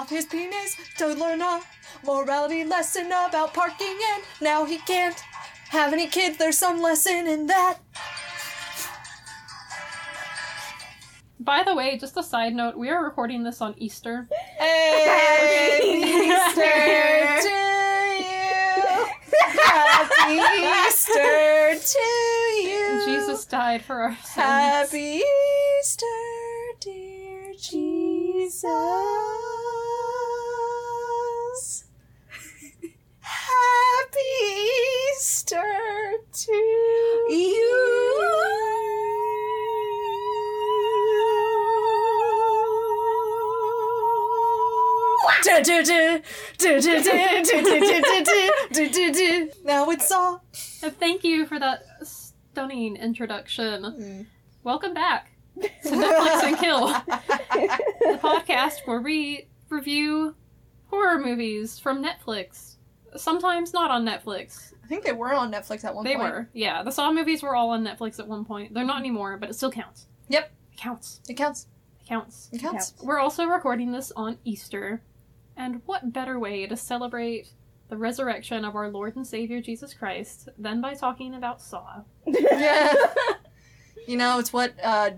Bastard's gotta cut off his penis to learn a morality lesson about parking, and now he can't have any kids. There's some lesson in that. By the way, just a side note, we are recording this on Easter. Hey, Easter to you. Happy Easter to you. Jesus died for our sins. Happy Easter, dear Jesus. Happy Easter to you. now it's all. Thank you for that stunning introduction. Mm. Welcome back to Netflix and Kill, the podcast where we review horror movies from Netflix Sometimes not on Netflix. I think they were on Netflix at one They point. were. Yeah, the Saw movies were all on Netflix at one point. They're not anymore, but it still counts. Yep. It counts. It counts. It counts. It counts. We're also recording this on Easter. And what better way to celebrate the resurrection of our Lord and Savior Jesus Christ than by talking about Saw? Yeah. you know, it's what uh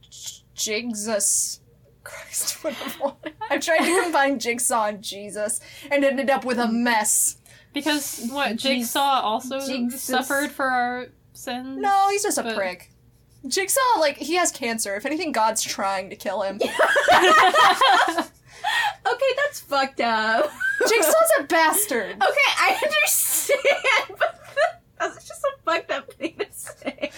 J- Jesus Christ, what I wanted. I tried to combine Jigsaw and Jesus and ended up with a mess. Because what Jigsaw also Jesus. suffered for our sins. No, he's just a But- prick. Jigsaw, like, he has cancer. If anything, God's trying to kill him. Okay, that's fucked up. Jigsaw's a bastard. Okay, I understand, but that's just a fucked up thing to say.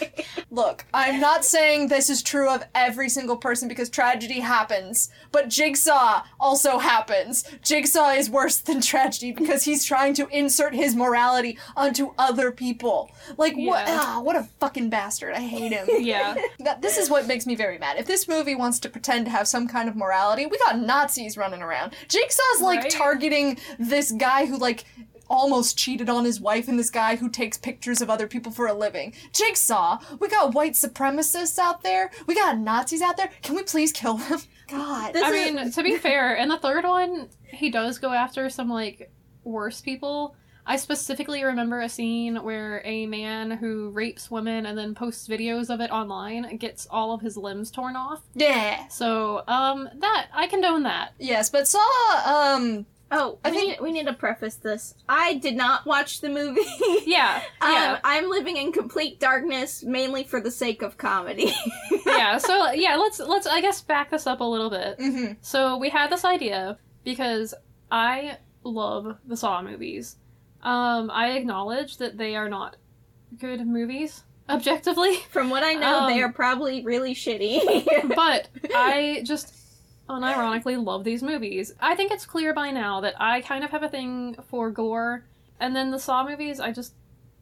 Look, I'm not saying this is true of every single person because tragedy happens, but Jigsaw also happens. Jigsaw is worse than tragedy because he's trying to insert his morality onto other people. Like what? Yeah. Ah, what a fucking bastard! I hate him. Yeah. that, this is what makes me very mad. If this movie wants to pretend to have some kind of morality, we got Nazis running around. Jigsaw's like Right. targeting this guy who like almost cheated on his wife and this guy who takes pictures of other people for a living. Jigsaw, we got white supremacists out there. We got Nazis out there. Can we please kill them? God. This I is- mean, to be fair, in the third one, he does go after some like worse people. I specifically remember a scene where a man who rapes women and then posts videos of it online gets all of his limbs torn off. yeah. So, um, that I condone that. Yes, but Saw, um, Oh, I we, think- need, we need to preface this. I did not watch the movie. Yeah, yeah, Um, I'm living in complete darkness, mainly for the sake of comedy. yeah. So, yeah, let's let's I guess back this up a little bit. mhm. So we had this idea because I love the Saw movies. Um, I acknowledge that they are not good movies objectively, From what I know, they Um, are probably really shitty. but I just unironically love these movies. I think it's clear by now that I kind of have a thing for gore, and then the Saw movies, I just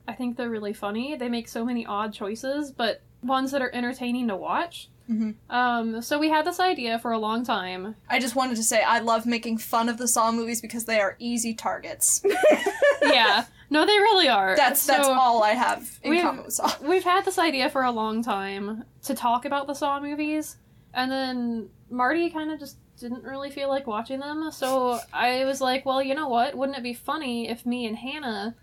I think they're really funny. They make so many odd choices, but ones that are entertaining to watch. Mhm. Um, so we had this idea for a long time. I just wanted to say I love making fun of the Saw movies because they are easy targets. yeah, no, they really are. That's that's all I have in common with Saw. We've had this idea for a long time to talk about the Saw movies, and then Marty kind of just didn't really feel like watching them. So I was like, well, you know what? Wouldn't it be funny if me and Hannah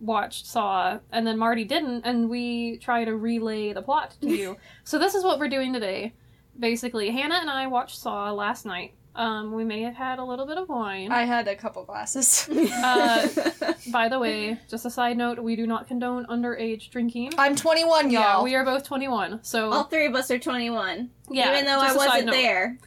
watched Saw and then Marty didn't, and we try to relay the plot to you? so this is what we're doing today. Basically, Hannah and I watched Saw last night. Um, we may have had a little bit of wine. I had a couple glasses. Uh, By the way, just a side note, we do not condone underage drinking. I'm 21, Yeah, y'all. Yeah, we are both 21. So, All three of us are 21. yeah, even though I just a side wasn't there.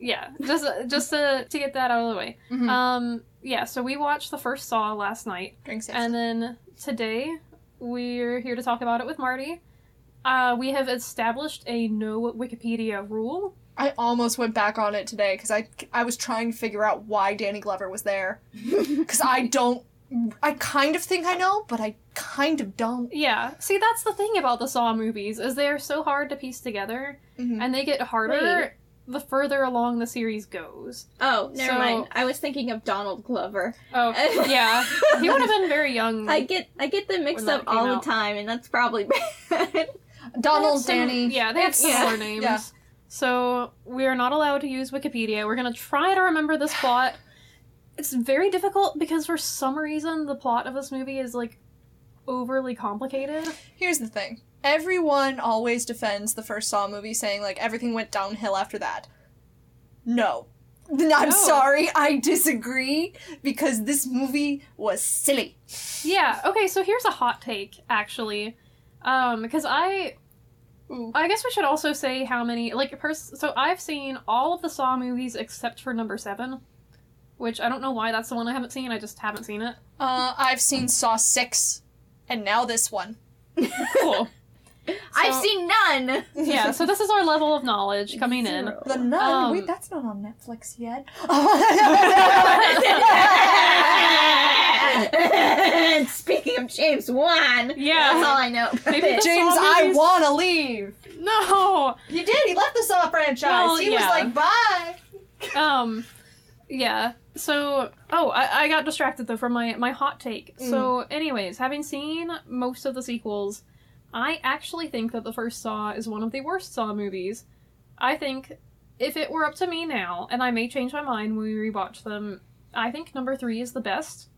Yeah, just just to, to get that out of the way. Mhm. Um, yeah, so we watched the first Saw last night, Drink safe. and then today we're here to talk about it with Marty. Uh, we have established a no Wikipedia rule. I almost went back on it today because I I was trying to figure out why Danny Glover was there because I don't. I kind of think I know, but I kind of don't. Yeah, see, that's the thing about the Saw movies is they're so hard to piece together, Mhm. and they get harder the further along the series goes. Oh, never So- mind. I was thinking of Donald Glover. Oh, yeah, he would have been very young. I get I get them mixed up all out. the time, and that's probably bad. Donald, They have Danny. Yeah, they have It's- similar yeah, names. yeah. So we are not allowed to use Wikipedia. We're gonna try to remember this plot. It's very difficult because for some reason the plot of this movie is like overly complicated. Here's the thing. Everyone always defends the first Saw movie saying like everything went downhill after that. No. I'm No. sorry, I disagree because this movie was silly. Yeah. Okay. So here's a hot take, actually, um, because I, Ooh. I guess we should also say how many like pers- So I've seen all of the Saw movies except for number seven, which I don't know why that's the one I haven't seen. I just haven't seen it. Uh, I've seen Saw 6 and now this one. Cool. I've seen none. yeah. So this is our level of knowledge coming in. The Nun. Um, Wait, that's not on Netflix yet. Speaking of James Wan, Yeah. that's all I know. Maybe James, I movies- wanna leave. No. you did. He left the Saw franchise. Well, he yeah. was like, bye. Um, yeah. So, oh, I, I got distracted though from my my hot take. So, anyways, having seen most of the sequels, I actually think that the first Saw is one of the worst Saw movies. I think if it were up to me now, and I may change my mind when we rewatch them, I think number three is the best.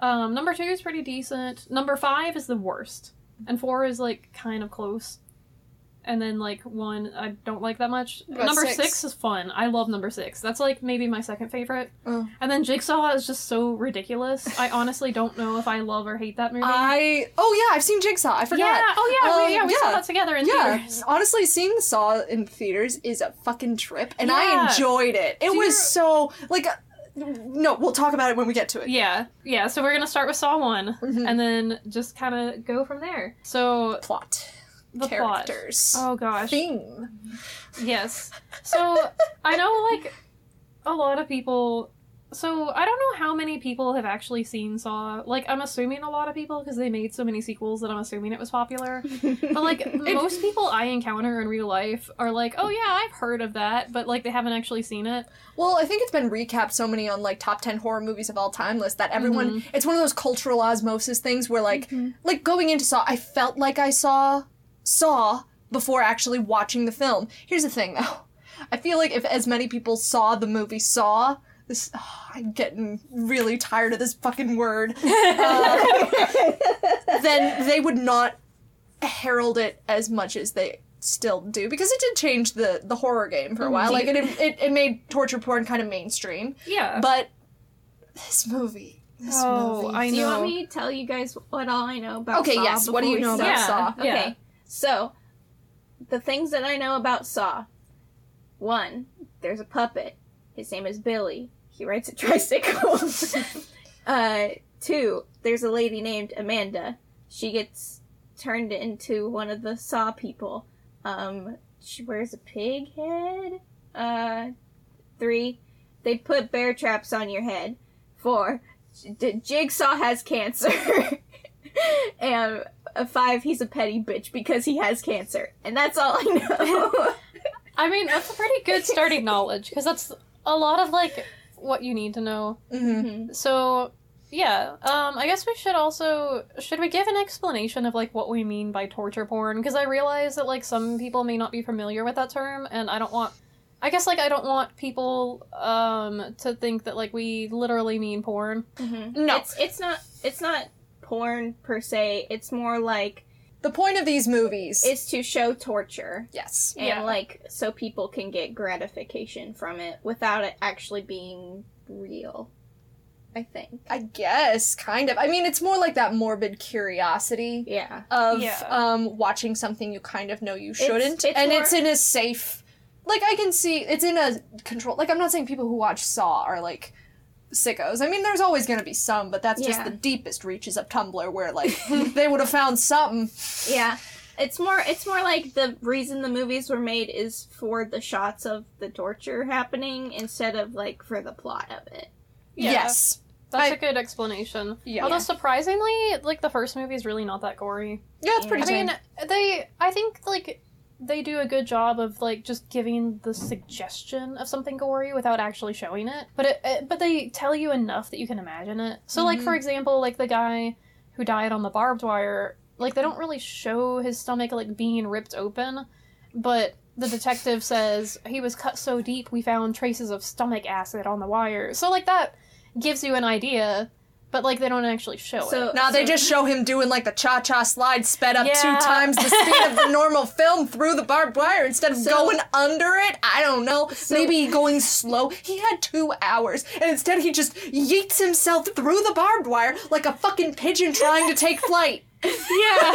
Um, number two is pretty decent. Number five is the worst, and four is like kind of close. And then like one I don't like that much. Number six? six? is fun. I love number six. That's like maybe my second favorite. Oh. And then Jigsaw is just so ridiculous. I honestly don't know if I love or hate that movie. I. Oh, yeah, I've seen Jigsaw. I forgot. yeah. Oh yeah. Um, we, yeah. We saw yeah. that together in Yeah, theaters. honestly, seeing the Saw in theaters is a fucking trip, and I enjoyed it. It So was so like. No, we'll talk about it when we get to it. Yeah. Yeah. So we're gonna start with Saw one, Mhm. and then just kind of go from there. So Plot, the plot. characters, Oh gosh. theme. Yes. So I know like a lot of people so I don't know how many people have actually seen Saw. Like I'm assuming a lot of people because they made so many sequels that I'm assuming it was popular. But like most people I encounter in real life are like, "Oh yeah, I've heard of that," but like they haven't actually seen it. Well, I think it's been recapped so many on like top ten horror movies of all time list that everyone. Mm-hmm. It's one of those cultural osmosis things where like, mm-hmm. like going into Saw, I felt like I saw Saw before actually watching the film. Here's the thing though, I feel like if as many people saw the movie Saw. This, I'm getting really tired of this fucking word. Uh, then they would not herald it as much as they still do because it did change the the horror game for a while. Like it it, it made torture porn kind of mainstream. Yeah. But this movie, this Oh, movie. I know. Do you want me to tell you guys what all I know about Okay, Saw yes, what do you know about start? Saw? Yeah. Okay, so the things that I know about Saw. One, there's a puppet. His name is Billy. He rides a tricycle. uh, two, there's a lady named Amanda. She gets turned into one of the Saw people. Um, she wears a pig head. Uh, three, they put bear traps on your head. Four, J- Jigsaw has cancer. and uh, five, he's a petty bitch because he has cancer. And that's all I know. I mean, that's a pretty good starting knowledge because that's a lot of like what you need to know. Mhm. So, yeah, um, I guess we should also should we give an explanation of like what we mean by torture porn? Because I realize that like some people may not be familiar with that term, and I don't want. I guess like I don't want people um to think that like we literally mean porn. Mhm. No. It's, it's not, it's not porn per se. It's more like, The point of these movies, is to show torture. yes, and Yeah. like so people can get gratification from it without it actually being real i think I guess kind of. I mean, it's more like that morbid curiosity yeah of Yeah. um watching something you kind of know you shouldn't, it's and more- it's in a safe. Like I can see, it's in a control. Like I'm not saying people who watch Saw are like sickos. I mean, there's always going to be some, but that's just Yeah. the deepest reaches of Tumblr where like they would have found something. yeah it's more it's more like the reason the movies were made is for the shots of the torture happening instead of like for the plot of it Yeah. Yes. That's I- a good explanation. Yeah. Although surprisingly, like the first movie is really not that gory. Yeah, it's pretty I mean, they. I think like they do a good job of like just giving the suggestion of something gory without actually showing it. But it, it but they tell you enough that you can imagine it. So like for mhm. example, like the guy who died on the barbed wire, like they don't really show his stomach like being ripped open, but the detective says he was cut so deep we found traces of stomach acid on the wire. So like that gives you an idea, but like they don't actually show So it. Now they just show him doing like the cha cha slide sped up Yeah. two times the speed of the normal film through the barbed wire instead of So- going under it. I don't know. So- Maybe going slow. He had two hours, and instead he just yeets himself through the barbed wire like a fucking pigeon trying to take flight. Yeah.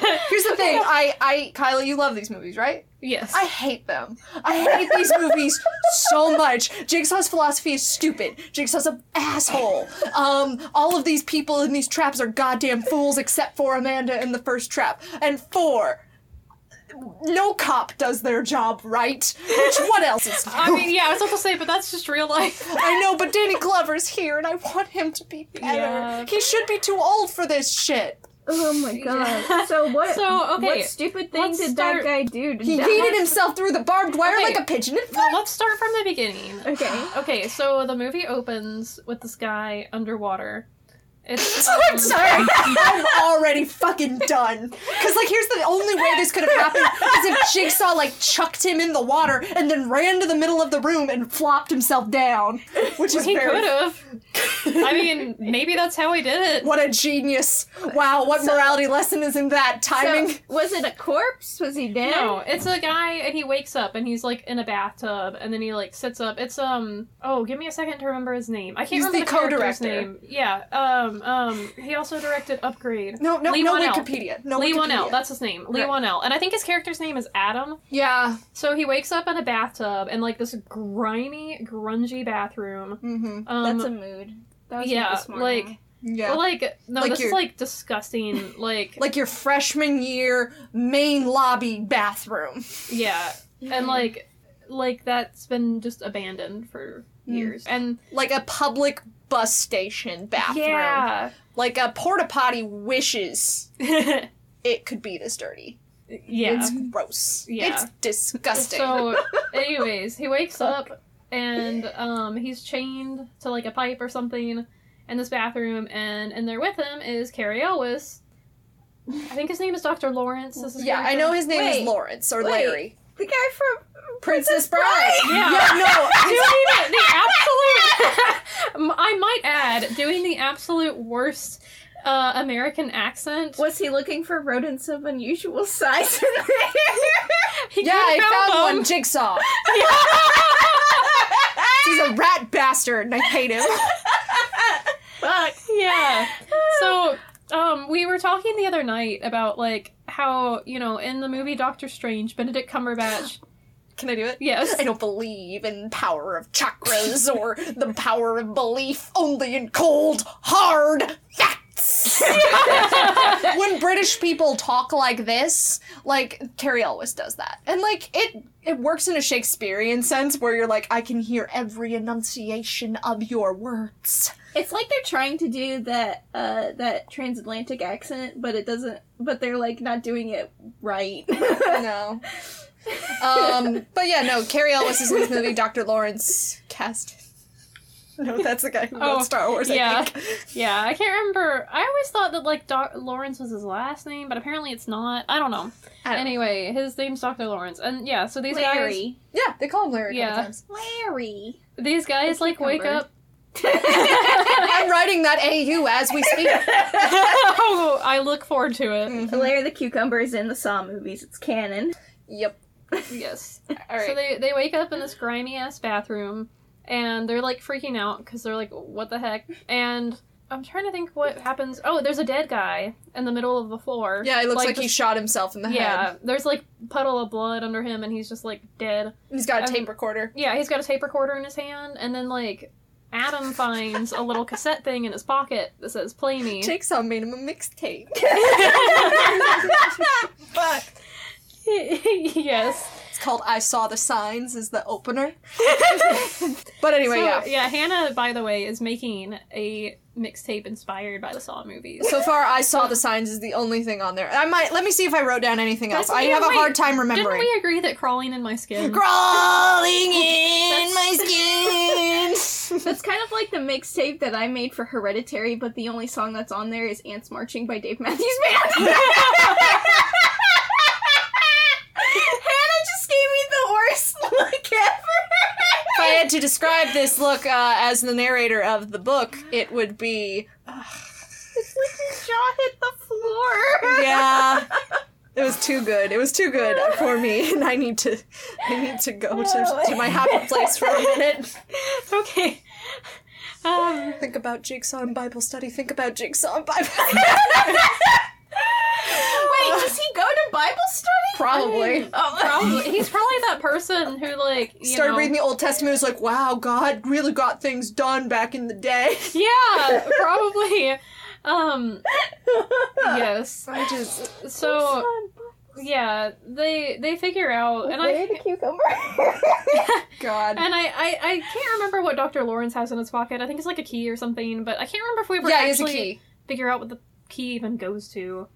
yeah. Here's the thing, I, I, Kyla, you love these movies, right? Yes. I hate them. I hate these movies so much. Jigsaw's philosophy is stupid. Jigsaw's an asshole. Um, all of these people in these traps are goddamn fools except for Amanda in the first trap. And four, no cop does their job right. Which what else is new? I mean, yeah, I was about to say, but that's just real life. I know, but Danny Glover's here, and I want him to be better. Yeah. He should be too old for this shit. Oh my god. So what? So, okay, What stupid thing let's did start- that guy do? To He die? yeeted himself through the barbed wire Okay. like a pigeon in Well, let's start from the beginning. Okay. Okay, so the movie opens with this guy underwater. It's I'm sorry. I'm already fucking done. Cause like here's the only way this could have happened is if Jigsaw like chucked him in the water and then ran to the middle of the room and flopped himself down. Which is He very could have. I mean, maybe that's how he did it. what a genius. Wow, what So- morality lesson is in that? Timing? So, was it a corpse? Was he dead? No, it's a guy and he wakes up and he's like in a bathtub and then he like sits up. It's um oh, give me a second to remember his name. I can't He's remember the the, character's co-director. name. Yeah. Um um he also directed Upgrade. no, no, Leigh no Whannell. Wikipedia. No Leigh Wikipedia. Whannell, that's his name. Leigh Right. Whannell. And I think his character's name is Adam. Yeah. So he wakes up in a bathtub in like this grimy, grungy bathroom. Mm-hmm. Um, That's a mood. That yeah, not like- Yeah. well, like no, Like this is like disgusting. Like, like your freshman year main lobby bathroom. yeah, and like like that's been just abandoned for Mm. years. And Like a public bus station bathroom. yeah, Like a porta potty wishes it could be this dirty. Yeah. It's gross. Yeah. It's disgusting. So, anyways, he wakes up and um he's chained to like a pipe or something in this bathroom, and and there with him is Cary Elwes. I think his name is Dr. Lawrence. This is yeah, I know his name Wait, is Lawrence or wait. Larry. The guy from Princess Bride. Yeah. yeah no. doing the absolute. I might add, doing the absolute worst uh, American accent. Was he looking for rodents of unusual size? He Yeah, I found them. one. Jigsaw. He's a rat bastard, and I hate him. Fuck. Yeah. So, um, we were talking the other night about like how you know in the movie Doctor Strange, Benedict Cumberbatch. Can I do it? Yes. I don't believe in power of chakras or the power of belief only in cold, hard facts. when British people talk like this, like Cary Elwes does that. And like it it works in a Shakespearean sense where you're like, I can hear every enunciation of your words. It's like they're trying to do that uh that transatlantic accent, but it doesn't but they're like not doing it right. No. Um, but yeah, no, Cary Elwes is in this movie, Dr. Lawrence cast. No, that's the guy who wrote Oh, Star Wars, I yeah. think. Yeah, I can't remember. I always thought that like Doc- Lawrence was his last name, but apparently it's not. I don't know. I don't Anyway, his name's Dr. Lawrence, and yeah, so these guys, Larry. Yeah, they call him Larry a Yeah. couple times. Larry. these guys The like wake up. I'm writing that AU as we speak. oh, I look forward to it. Mm. Larry the cucumber is in the Saw movies. It's canon. Yep. Yes. All right. So they they wake up in this grimy ass bathroom, and they're like freaking out because they're like, "What the heck?" And I'm trying to think what happens. Oh, there's a dead guy in the middle of the floor. yeah, it looks like, he shot himself in the Yeah, head. Yeah, there's like puddle of blood under him, and he's just like dead. He's got a Um, tape recorder. Yeah, he's got a tape recorder in his hand, and then like Adam finds a little cassette thing in his pocket that says "Play Me." Jigsaw made him a mixtape. Fuck. yes. It's called I Saw the Signs is the opener. but anyway, so, yeah. Hannah, by the way, is making a mixtape inspired by the Saw movies. So far, I Saw the Signs is the only thing on there. I might, let me see if I wrote down anything else. That's- I yeah, have a hard time remembering. Didn't remembering. we agree that crawling in my skin? Crawling in my skin. That's kind of like the mixtape that I made for Hereditary, but the only song that's on there is Ants Marching by Dave Matthews Band. To describe this look uh, as the narrator of the book, it would be It's like his jaw hit the floor. yeah. It was too good. It was too good for me, and I need to, I need to go to, to my happy place for a minute. Okay. Um, Think about Jigsaw and Bible study. Think about Jigsaw and Bible. Wait, does he go to Bible study? Probably. Oh, probably he's probably that person who like you Started know, reading the Old Testament. Was like, wow, God really got things done back in the day. Yeah, probably. Um, yes. I just So yeah, they they figure out, and I cucumber. God. and I, I I can't remember what Dr. Lawrence has in his pocket. I think it's like a key or something, but I can't remember if we ever yeah, it's a actually key. figure out what the key even goes to.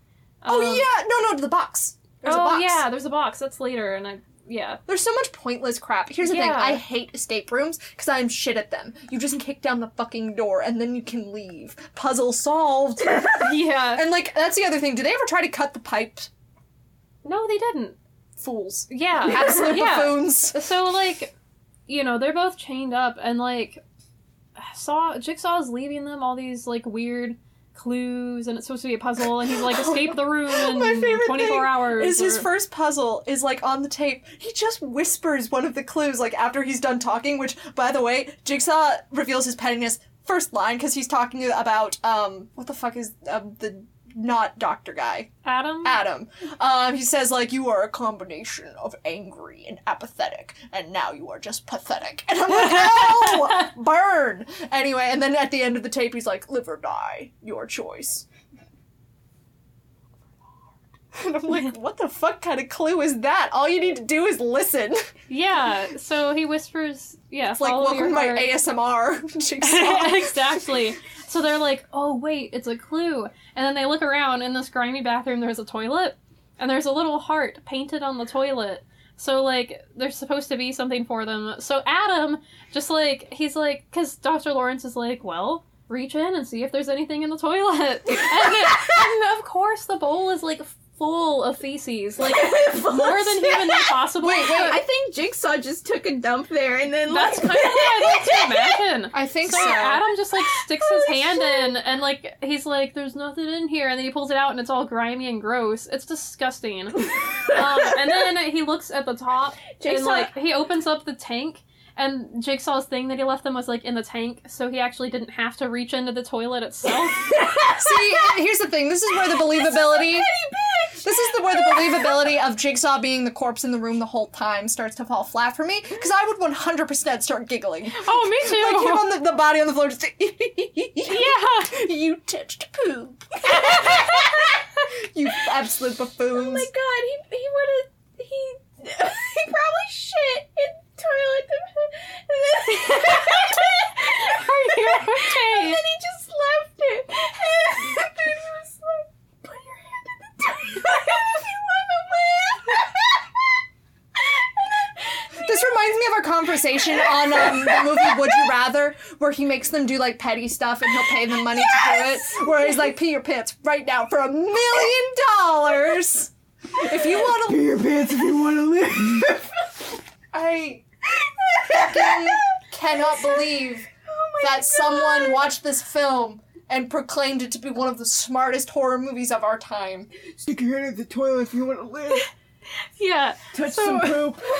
Oh Um, yeah, no, no, to the box. There's oh a box. yeah, there's a box. That's later, and I yeah. There's so much pointless crap. Here's the thing: I hate escape rooms because I'm shit at them. You just kick down the fucking door and then you can leave. Puzzle solved. Yeah. and like that's the other thing. Do they ever try to cut the pipes? No, they didn't. Fools. Yeah. Absolute yeah. buffoons. So like, you know, they're both chained up, and like, Saw Jigsaw's leaving them all these like weird clues, and it's supposed to be a puzzle, and he's like, escape the room in My favorite 24 thing hours. Is his first puzzle is like on the tape. He just whispers one of the clues like after he's done talking. Which, by the way, Jigsaw reveals his pettiness first line because he's talking about um what the fuck is um, the not doctor guy Adam. Adam. Um, he says like you are a combination of angry and apathetic, and now you are just pathetic. And I'm like, oh, burn. Anyway, and then at the end of the tape, he's like, live or die, your choice. And I'm like, what the fuck kind of clue is that? All you need to do is listen. Yeah. So he whispers, yeah, It's like, welcome my heart. ASMR. Exactly. So they're like, oh wait, it's a clue. And then they look around in this grimy bathroom. There's a toilet, and there's a little heart painted on the toilet. So like, there's supposed to be something for them. So Adam, just like he's like, because Dr. Lawrence is like, well, reach in and see if there's anything in the toilet. and, and of course, the bowl is like full of feces, like more than humanly possible. Wait, wait. I think Jigsaw just took a dump there and then That's like kind of what I like to imagine. I think So so. Adam just like sticks his Holy hand shit. in and like he's like, "There's nothing in here," and then he pulls it out and it's all grimy and gross. It's disgusting. um, and then he looks at the top and like he opens up the tank. And Jigsaw's thing that he left them was like in the tank, so he actually didn't have to reach into the toilet itself. See, here's the thing. This is where the believability. This is the where the believability of Jigsaw being the corpse in the room the whole time starts to fall flat for me because I would 100% start giggling. oh, me too. Like him on the, the body on the floor, just yeah. you touched poop. you absolute buffoons. Oh my god, he he would have he he probably shit in the toilet. Are you okay? And then he just left it. And then he was like, put your hand in the toilet if you want to live. This reminds me of our conversation on um, the movie Would You Rather, where he makes them do like petty stuff and he'll pay them money to do it. Where he's like, pee your pants right now for a million dollars. If you want to Pee your pants if you want to live. I fucking cannot believe Oh that God. someone watched this film and proclaimed it to be one of the smartest horror movies of our time. Stick your hand in the toilet if you want to live. Yeah. Touch So- some poop.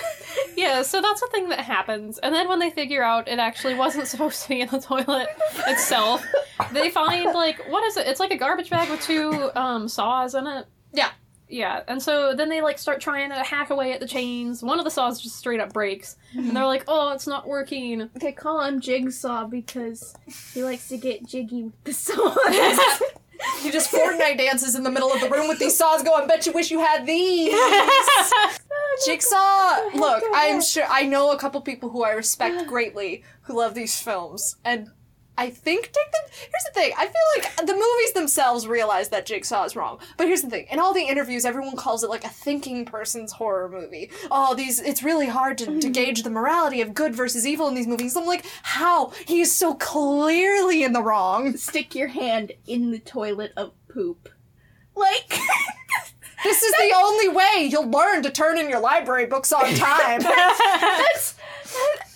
Yeah, so that's the thing that happens. And then when they figure out it actually wasn't supposed to be in the toilet itself, they find like what is it? It's like a garbage bag with two um saws in it. Yeah. Yeah, and so then they like start trying to hack away at the chains. One of the saws just straight up breaks, and they're like, "Oh, it's not working." They call him Jigsaw because he likes to get jiggy with the saws. He just Fortnite dances in the middle of the room with these saws going, bet you wish you had these. Jigsaw, look, oh I'm sure I know a couple people who I respect greatly who love these films, and I think take them. Here's the thing: I feel like the movies themselves realize that Jigsaw is wrong. But here's the thing: in all the interviews, everyone calls it like a thinking person's horror movie. Oh, these it's really hard to, to mm-hmm. gauge the morality of good versus evil in these movies. I'm like, how? He is so clearly in the wrong. Stick your hand in the toilet of poop. Like, This is the only way you'll learn to turn in your library books on time. that's. that-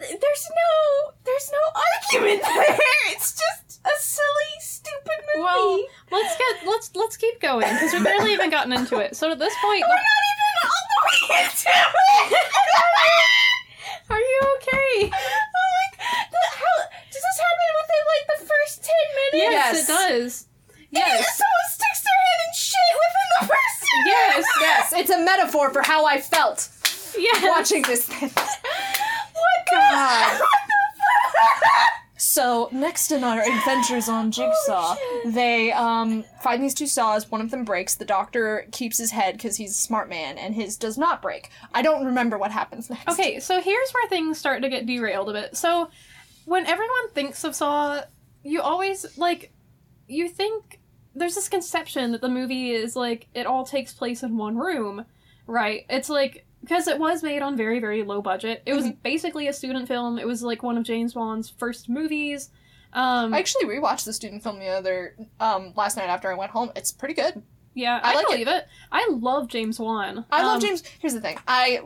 there's no there's no argument there. It's just a silly, stupid movie. Well, let's get let's let's keep going because we've barely even gotten into it. So at this point, we're not even all the way into it. Are you okay? Oh my god! The, how, does this happen within like the first ten minutes? Yes, yes. it does. Yes. It someone sticks their head in shit within the first ten yes. minutes. Yes, yes. It's a metaphor for how I felt yes. watching this thing. What the? God. What the fuck? So next in our adventures on Jigsaw, shit. they um, find these two saws. One of them breaks. The doctor keeps his head because he's a smart man, and his does not break. I don't remember what happens next. Okay, so here's where things start to get derailed a bit. So, when everyone thinks of Saw, you always like you think there's this conception that the movie is like it all takes place in one room, right? It's like because it was made on very very low budget. It was basically a student film. It was like one of James Wan's first movies. Um, I actually rewatched the student film the other um, last night after I went home. It's pretty good. yeah, I I, like it. believe it. I love James Wan. I love Um, James. Here's the thing. I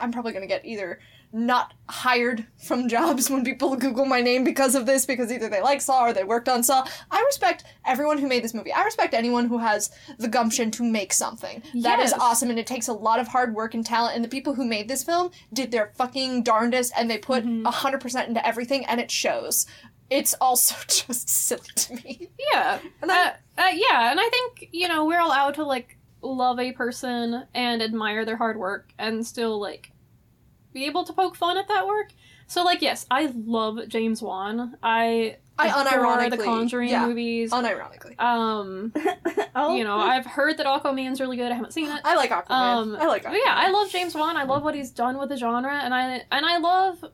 I'm probably gonna get either not hired from jobs when people Google my name because of this, because either they like Saw or they worked on Saw. I respect everyone who made this movie. I respect anyone who has the gumption to make something. That is Yes. awesome, and it takes a lot of hard work and talent. And the people who made this film did their fucking darndest, and they put Mhm. hundred percent into everything, and it shows. It's also just silly to me. Yeah. And I- Uh, uh, yeah, and I think, you know, we're allowed to, like, love a person and admire their hard work and still, like, be able to poke fun at that work. So, like, yes, I love James Wan. I, I adore unironically, the Conjuring yeah, movies. unironically. Um, oh. you know, I've heard that Aquaman's really good. I haven't seen it. I like Aquaman. Um, I like Aquaman. Yeah, I love James Wan. I love what he's done with the genre, and I and I love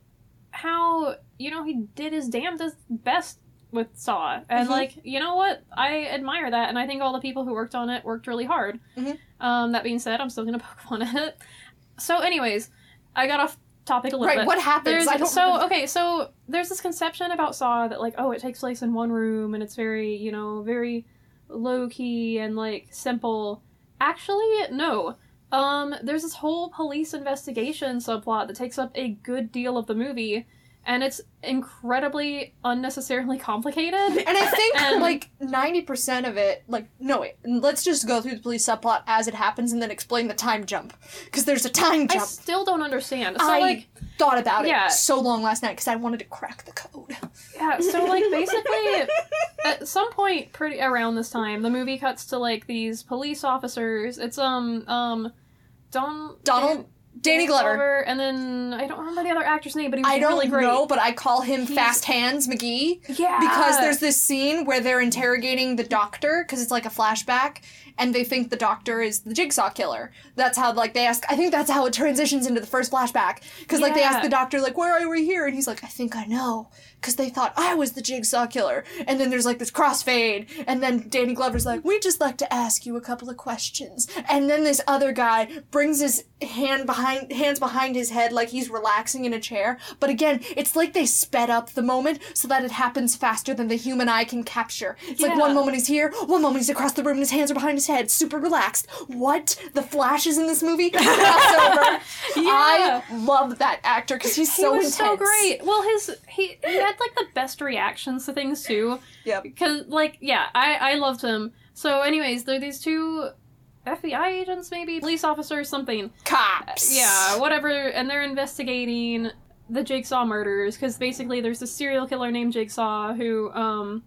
how you know he did his damnedest best with Saw, and Mhm. like you know what, I admire that, and I think all the people who worked on it worked really hard. Mhm. Um, that being said, I'm still gonna poke fun at it. So, anyways, I got off topic a little bit. Right, bit. what happens? There's I don't so remember. okay, so there's this conception about Saw that like oh it takes place in one room and it's very you know very low key and like simple. Actually, no. Um, there's this whole police investigation subplot that takes up a good deal of the movie, and it's incredibly unnecessarily complicated. And I think And- like ninety percent of it, like no wait, let's just go through the police subplot as it happens and then explain the time jump because there's a time jump. I still don't understand. So I like, thought about yeah. it so long last night because I wanted to crack the code. yeah. So like, basically, at some point, pretty around this time, the movie cuts to like these police officers. It's um um, Don Donald, Danny Glover. and then I don't remember the other actor's name, but he was I don't really great. know, but I call him He's- Fast Hands McGee Yeah, because there's this scene where they're interrogating the doctor because it's like a flashback and they think the doctor is the jigsaw killer. That's how like they ask i think that's how it transitions into the first flashback because like they ask the doctor like where are we here? And he's like i think i know because they thought i was the jigsaw killer. And then there's like this crossfade. And then danny glover's like we'd just like to ask you a couple of questions. And then this other guy brings his hand behind hands behind his head like he's relaxing in a chair. But again it's like they sped up the moment so that it happens faster than the human eye can capture. It's like one moment he's here one moment he's across the room and his hands are behind his head super relaxed. What? The flashes in this movie? Crossover. Yeah. i love that actor because he's so he was intense. so great. Well, his he, he had like the best reactions to things too. Yeah. Because like yeah, I I loved him. So, anyways, there are these two FBI agents, maybe police officers, something. cops Yeah, whatever, and they're investigating the Jigsaw murders because basically there's a serial killer named Jigsaw who um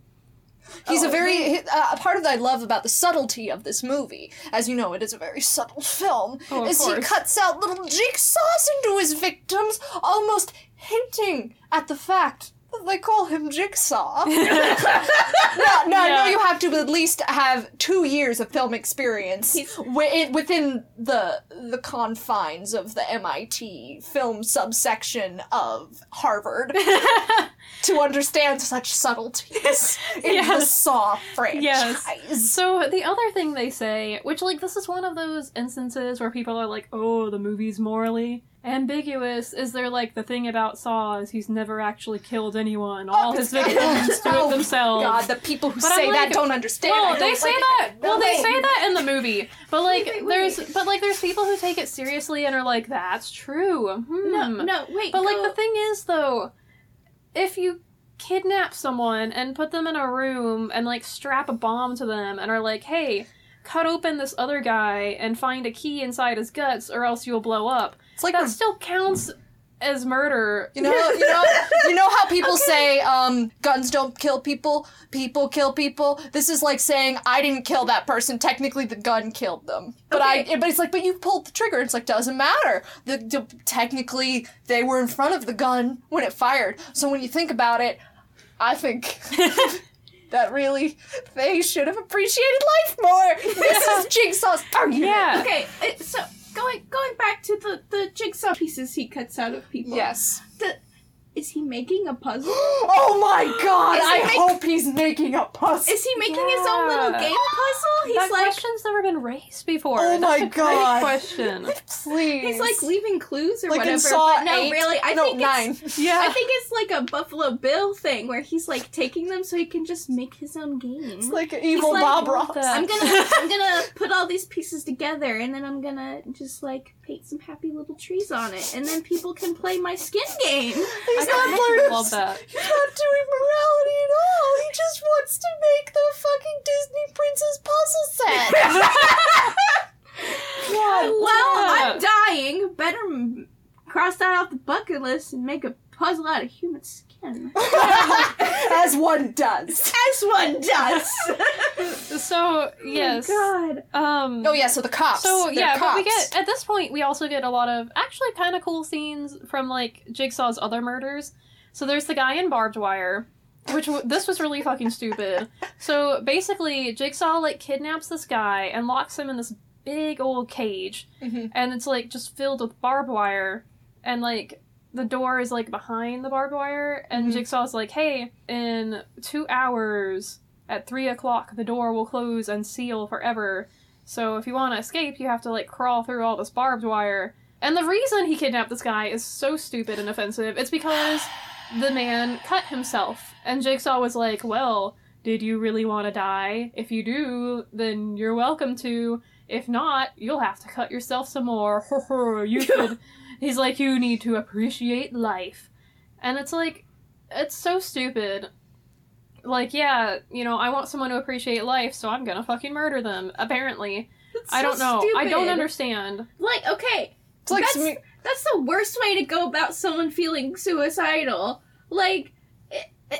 He's a Oh, very uh, a part of that I love about the subtlety of this movie. As you know, it is a very subtle film. Oh, of as he cuts out little jigsaws into his victims, almost hinting at the fact that they call him Jigsaw. no, no, I know you have to at least have two years of film experience wi- within the the confines of the MIT film subsection of Harvard to understand such subtleties in the Saw franchise. Yes. So the other thing they say, which like this is one of those instances where people are like, "Oh, the movie's morally ambiguous," is there like the thing about Saw is he's never actually killed anyone. All his victims do it themselves. God, the people who But I'm say that don't understand. Well, I they don't say like that. it. Well, they No. say that in the movie, but like, Wait, wait, there's, but like, there's people who take it seriously and are like, "That's true." Hmm. No, no, wait. But like go- the thing is though, if you kidnap someone and put them in a room and like strap a bomb to them and are like, "Hey, cut open this other guy and find a key inside his guts, or else you'll blow up. It's like That still counts as murder. You know, you know, you know how people say, um, guns don't kill people, people kill people. This is like saying I didn't kill that person. Technically, the gun killed them. But I, but it's like, but you pulled the trigger. It's like doesn't matter. The, the technically they were in front of the gun when it fired. So when you think about it, I think. That really, they should have appreciated life more. This is Jigsaw's argument. Yeah. Okay, so going going back to the the jigsaw pieces he cuts out of people. Yes. The, is he making a puzzle? Oh my god! Is he I make- hope he's making a puzzle. Is he making his own little Yeah. game puzzle? He's that like question's never been raised before. Oh That's my a great God. question. Please. he's like leaving clues or like whatever. in Saw but no, 8. really, I no, think nine. it's Yeah. I think it's like a Buffalo Bill thing where he's like taking them so he can just make his own game. It's like an evil like, Bob what Ross. the- I'm gonna I'm gonna put all these pieces together and then I'm gonna just like paint some happy little trees on it and then people can play my skin game. He's I not learning. love that. He's not doing morality at all. He just wants to make the fucking Disney princess puzzle set. God, Well, Yeah. I'm dying. Better cross that off the bucket list and make a puzzle out of human skin. as one does. As one does. So yes. Oh, God. Um. Oh yeah, so the cops. So They're yeah, but we get at this point we also get a lot of actually kind of cool scenes from like Jigsaw's other murders. So there's the guy in barbed wire, which w- this was really fucking stupid. So basically, Jigsaw like kidnaps this guy and locks him in this big old cage, Mhm. and it's like just filled with barbed wire, and like the door is like behind the barbed wire, and Mhm. Jigsaw's like, "Hey, in two hours." At three o'clock, the door will close and seal forever. So if you want to escape, you have to like crawl through all this barbed wire. And the reason he kidnapped this guy is so stupid and offensive. It's because the man cut himself. And Jigsaw was like, "Well, did you really want to die? If you do, then you're welcome to. If not, you'll have to cut yourself some more. you could." He's like, "You need to appreciate life." And it's like it's so stupid. Like, yeah, you know, I want someone to appreciate life, so I'm gonna fucking murder them. Apparently, That's I so don't know. I don't understand. Like, okay, It's like That's- some- that's the worst way to go about someone feeling suicidal. Like,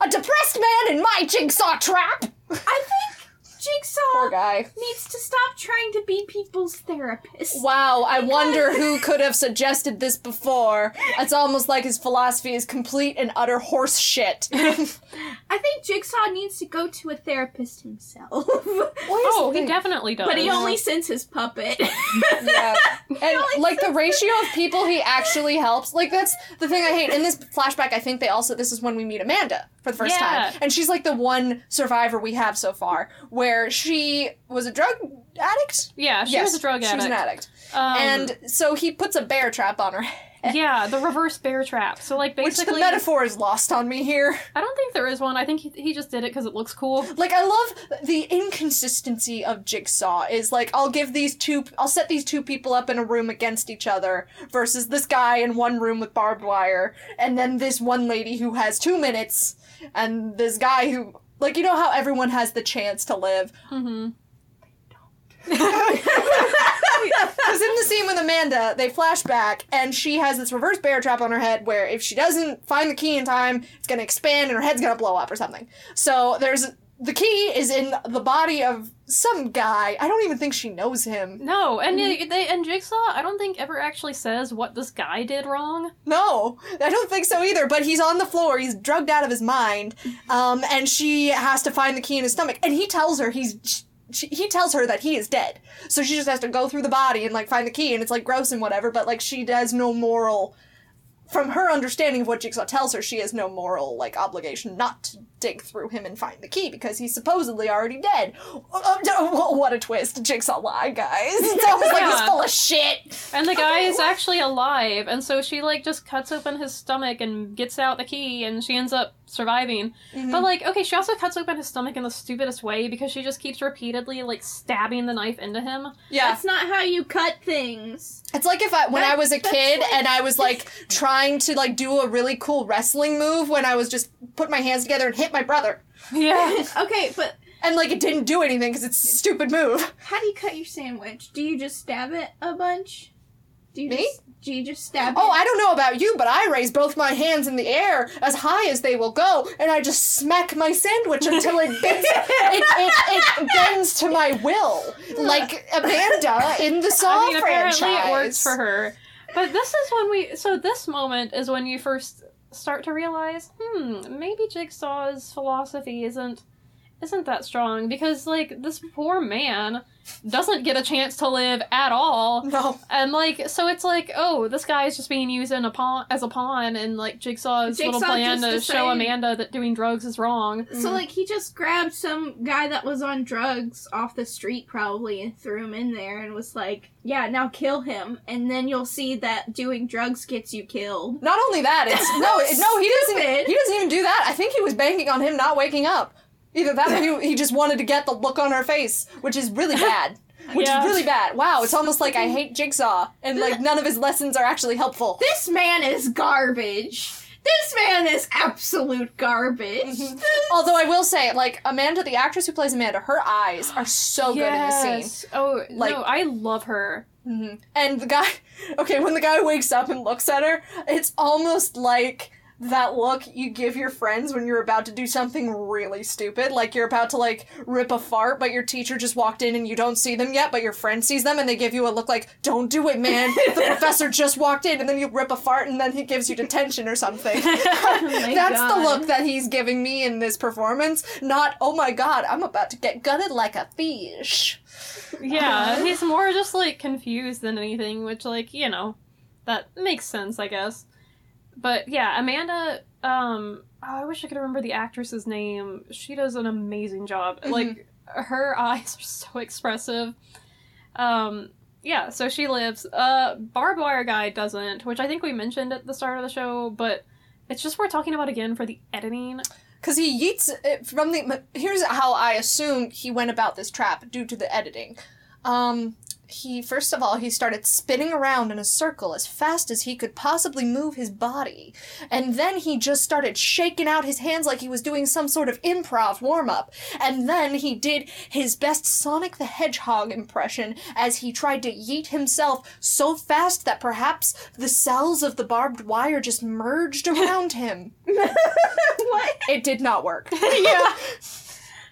a depressed man in my jigsaw trap. I think Jigsaw Poor guy. needs to stop trying to be people's therapist. Wow, I wonder who could have suggested this before. It's almost like his philosophy is complete and utter horse shit. I think Jigsaw needs to go to a therapist himself. Oh, he definitely does. but he only sends his puppet. Yeah. And like the ratio of people he actually helps, like that's the thing I hate. In this flashback, I think they also this is when we meet Amanda for the first Yeah. time, and she's like the one survivor we have so far, where she was a drug addict. Yeah, she yes, was a drug addict She was an addict, Um, and so he puts a bear trap on her. yeah, the reverse bear trap. So like Which basically, the metaphor is lost on me here. I don't think there is one. I think he, he just did it because it looks cool. Like I love the inconsistency of Jigsaw is like I'll give these two I'll set these two people up in a room against each other versus this guy in one room with barbed wire and then this one lady who has 2 minutes and this guy who like you know how everyone has the chance to live. hmm Cuz in the scene with Amanda, they flash back and she has this reverse bear trap on her head where if she doesn't find the key in time, it's going to expand and her head's going to blow up or something. So there's the key is in the body of some guy. I don't even think she knows him. No, and Mm-hmm. they and Jigsaw, I don't think ever actually says what this guy did wrong. No, I don't think so either. But he's on the floor. He's drugged out of his mind, um, and she has to find the key in his stomach. And he tells her he's. She, he tells her that he is dead, so she just has to go through the body and like find the key, and it's like gross and whatever. But like she has no moral, from her understanding of what Jigsaw tells her, she has no moral like obligation not to dig through him and find the key because he's supposedly already dead. Uh, what a twist! Jigsaw lie, guys. It's almost like he's full of shit. and the guy is actually alive, and so she like just cuts open his stomach and gets out the key, and she ends up surviving. Mhm. But like, okay, she also cuts open his stomach in the stupidest way because she just keeps repeatedly like stabbing the knife into him. yeah, That's not how you cut things. it's like if I when That- I was a kid like- and I was like trying to like do a really cool wrestling move when I was just put my hands together and hit my brother, Yeah. okay, but and like it didn't do anything because it's a stupid move. how do you cut your sandwich? Do you just stab it a bunch? Do you Me? Just, do you just stab Oh, it? I don't know about you, but I raise both my hands in the air as high as they will go, and I just smack my sandwich until it bends. it, it, it bends to my will, like Amanda in the Saw I mean, franchise. apparently it works for her. But this is when we. So this moment is when you first start to realize, hmm, maybe Jigsaw's philosophy isn't isn't that strong because like this poor man doesn't get a chance to live at all. No, And like, so it's like, oh, this guy is just being used in a pawn as a pawn, and like Jigsaw's little Jigsaw plan just to decided- show Amanda that doing drugs is wrong. So mm-hmm. like he just grabbed some guy that was on drugs off the street probably and threw him in there and was like, "Yeah, now kill him." And then you'll see that doing drugs gets you killed. not only that, it's no, it, no. He doesn't. He doesn't even do that. I think he was banking on him not waking up. Either that, or he, he just wanted to get the look on her face, which is really bad. Which Yeah. is really bad. Wow, it's almost like I hate Jigsaw, and like none of his lessons are actually helpful. This man is garbage. This man is absolute garbage. Although I will say, like Amanda, the actress who plays Amanda, her eyes are so good in the scene. Yes. Oh, Like- no, I love her. hmm And the guy, okay, when the guy wakes up and looks at her, it's almost like that look you give your friends when you're about to do something really stupid. Like you're about to like rip a fart, but your teacher just walked in and you don't see them yet, but your friend sees them and they give you a look like, don't do it, man. The professor just walked in and then you rip a fart and then he gives you detention or something. Oh my That's the look that he's giving me in this performance. Not, oh my god, I'm about to get gutted like a fish. Yeah, uh-huh. he's more just like confused than anything, which like, you know, that makes sense, I guess. But yeah, Amanda um oh, I wish I could remember the actress's name. She does an amazing job. Mhm. Like her eyes are so expressive. Um yeah, so she lives. Uh Barbed Wire Guy doesn't, which I think we mentioned at the start of the show, but it's just worth talking about again for the editing. Because he yeets it from the. Here's how I assume he went about this trap due to the editing. Um, he first of all he started spinning around in a circle as fast as he could possibly move his body, and then he just started shaking out his hands like he was doing some sort of improv warm up. And then he did his best Sonic the Hedgehog impression as he tried to yeet himself so fast that perhaps the cells of the barbed wire just merged around him. what? It did not work. yeah.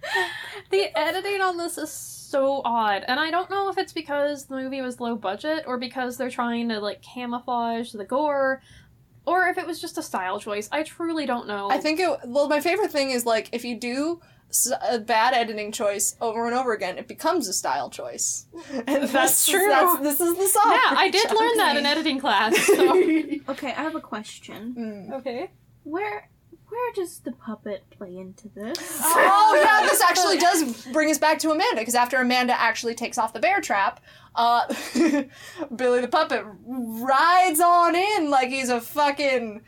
the editing on this is so odd, and I don't know if it's because the movie was low budget or because they're trying to like camouflage the gore, or if it was just a style choice. I truly don't know. I think it. Well, my favorite thing is like if you do a bad editing choice over and over again, it becomes a style choice. And That's this, true. That's, this is the song. yeah, I did learn that in editing class. So. Okay, I have a question. Mm. okay. Where where does the puppet play into this? Oh yeah, this actually does bring us back to Amanda because after Amanda actually takes off the bear trap, uh, Billy the puppet rides on in like he's a fucking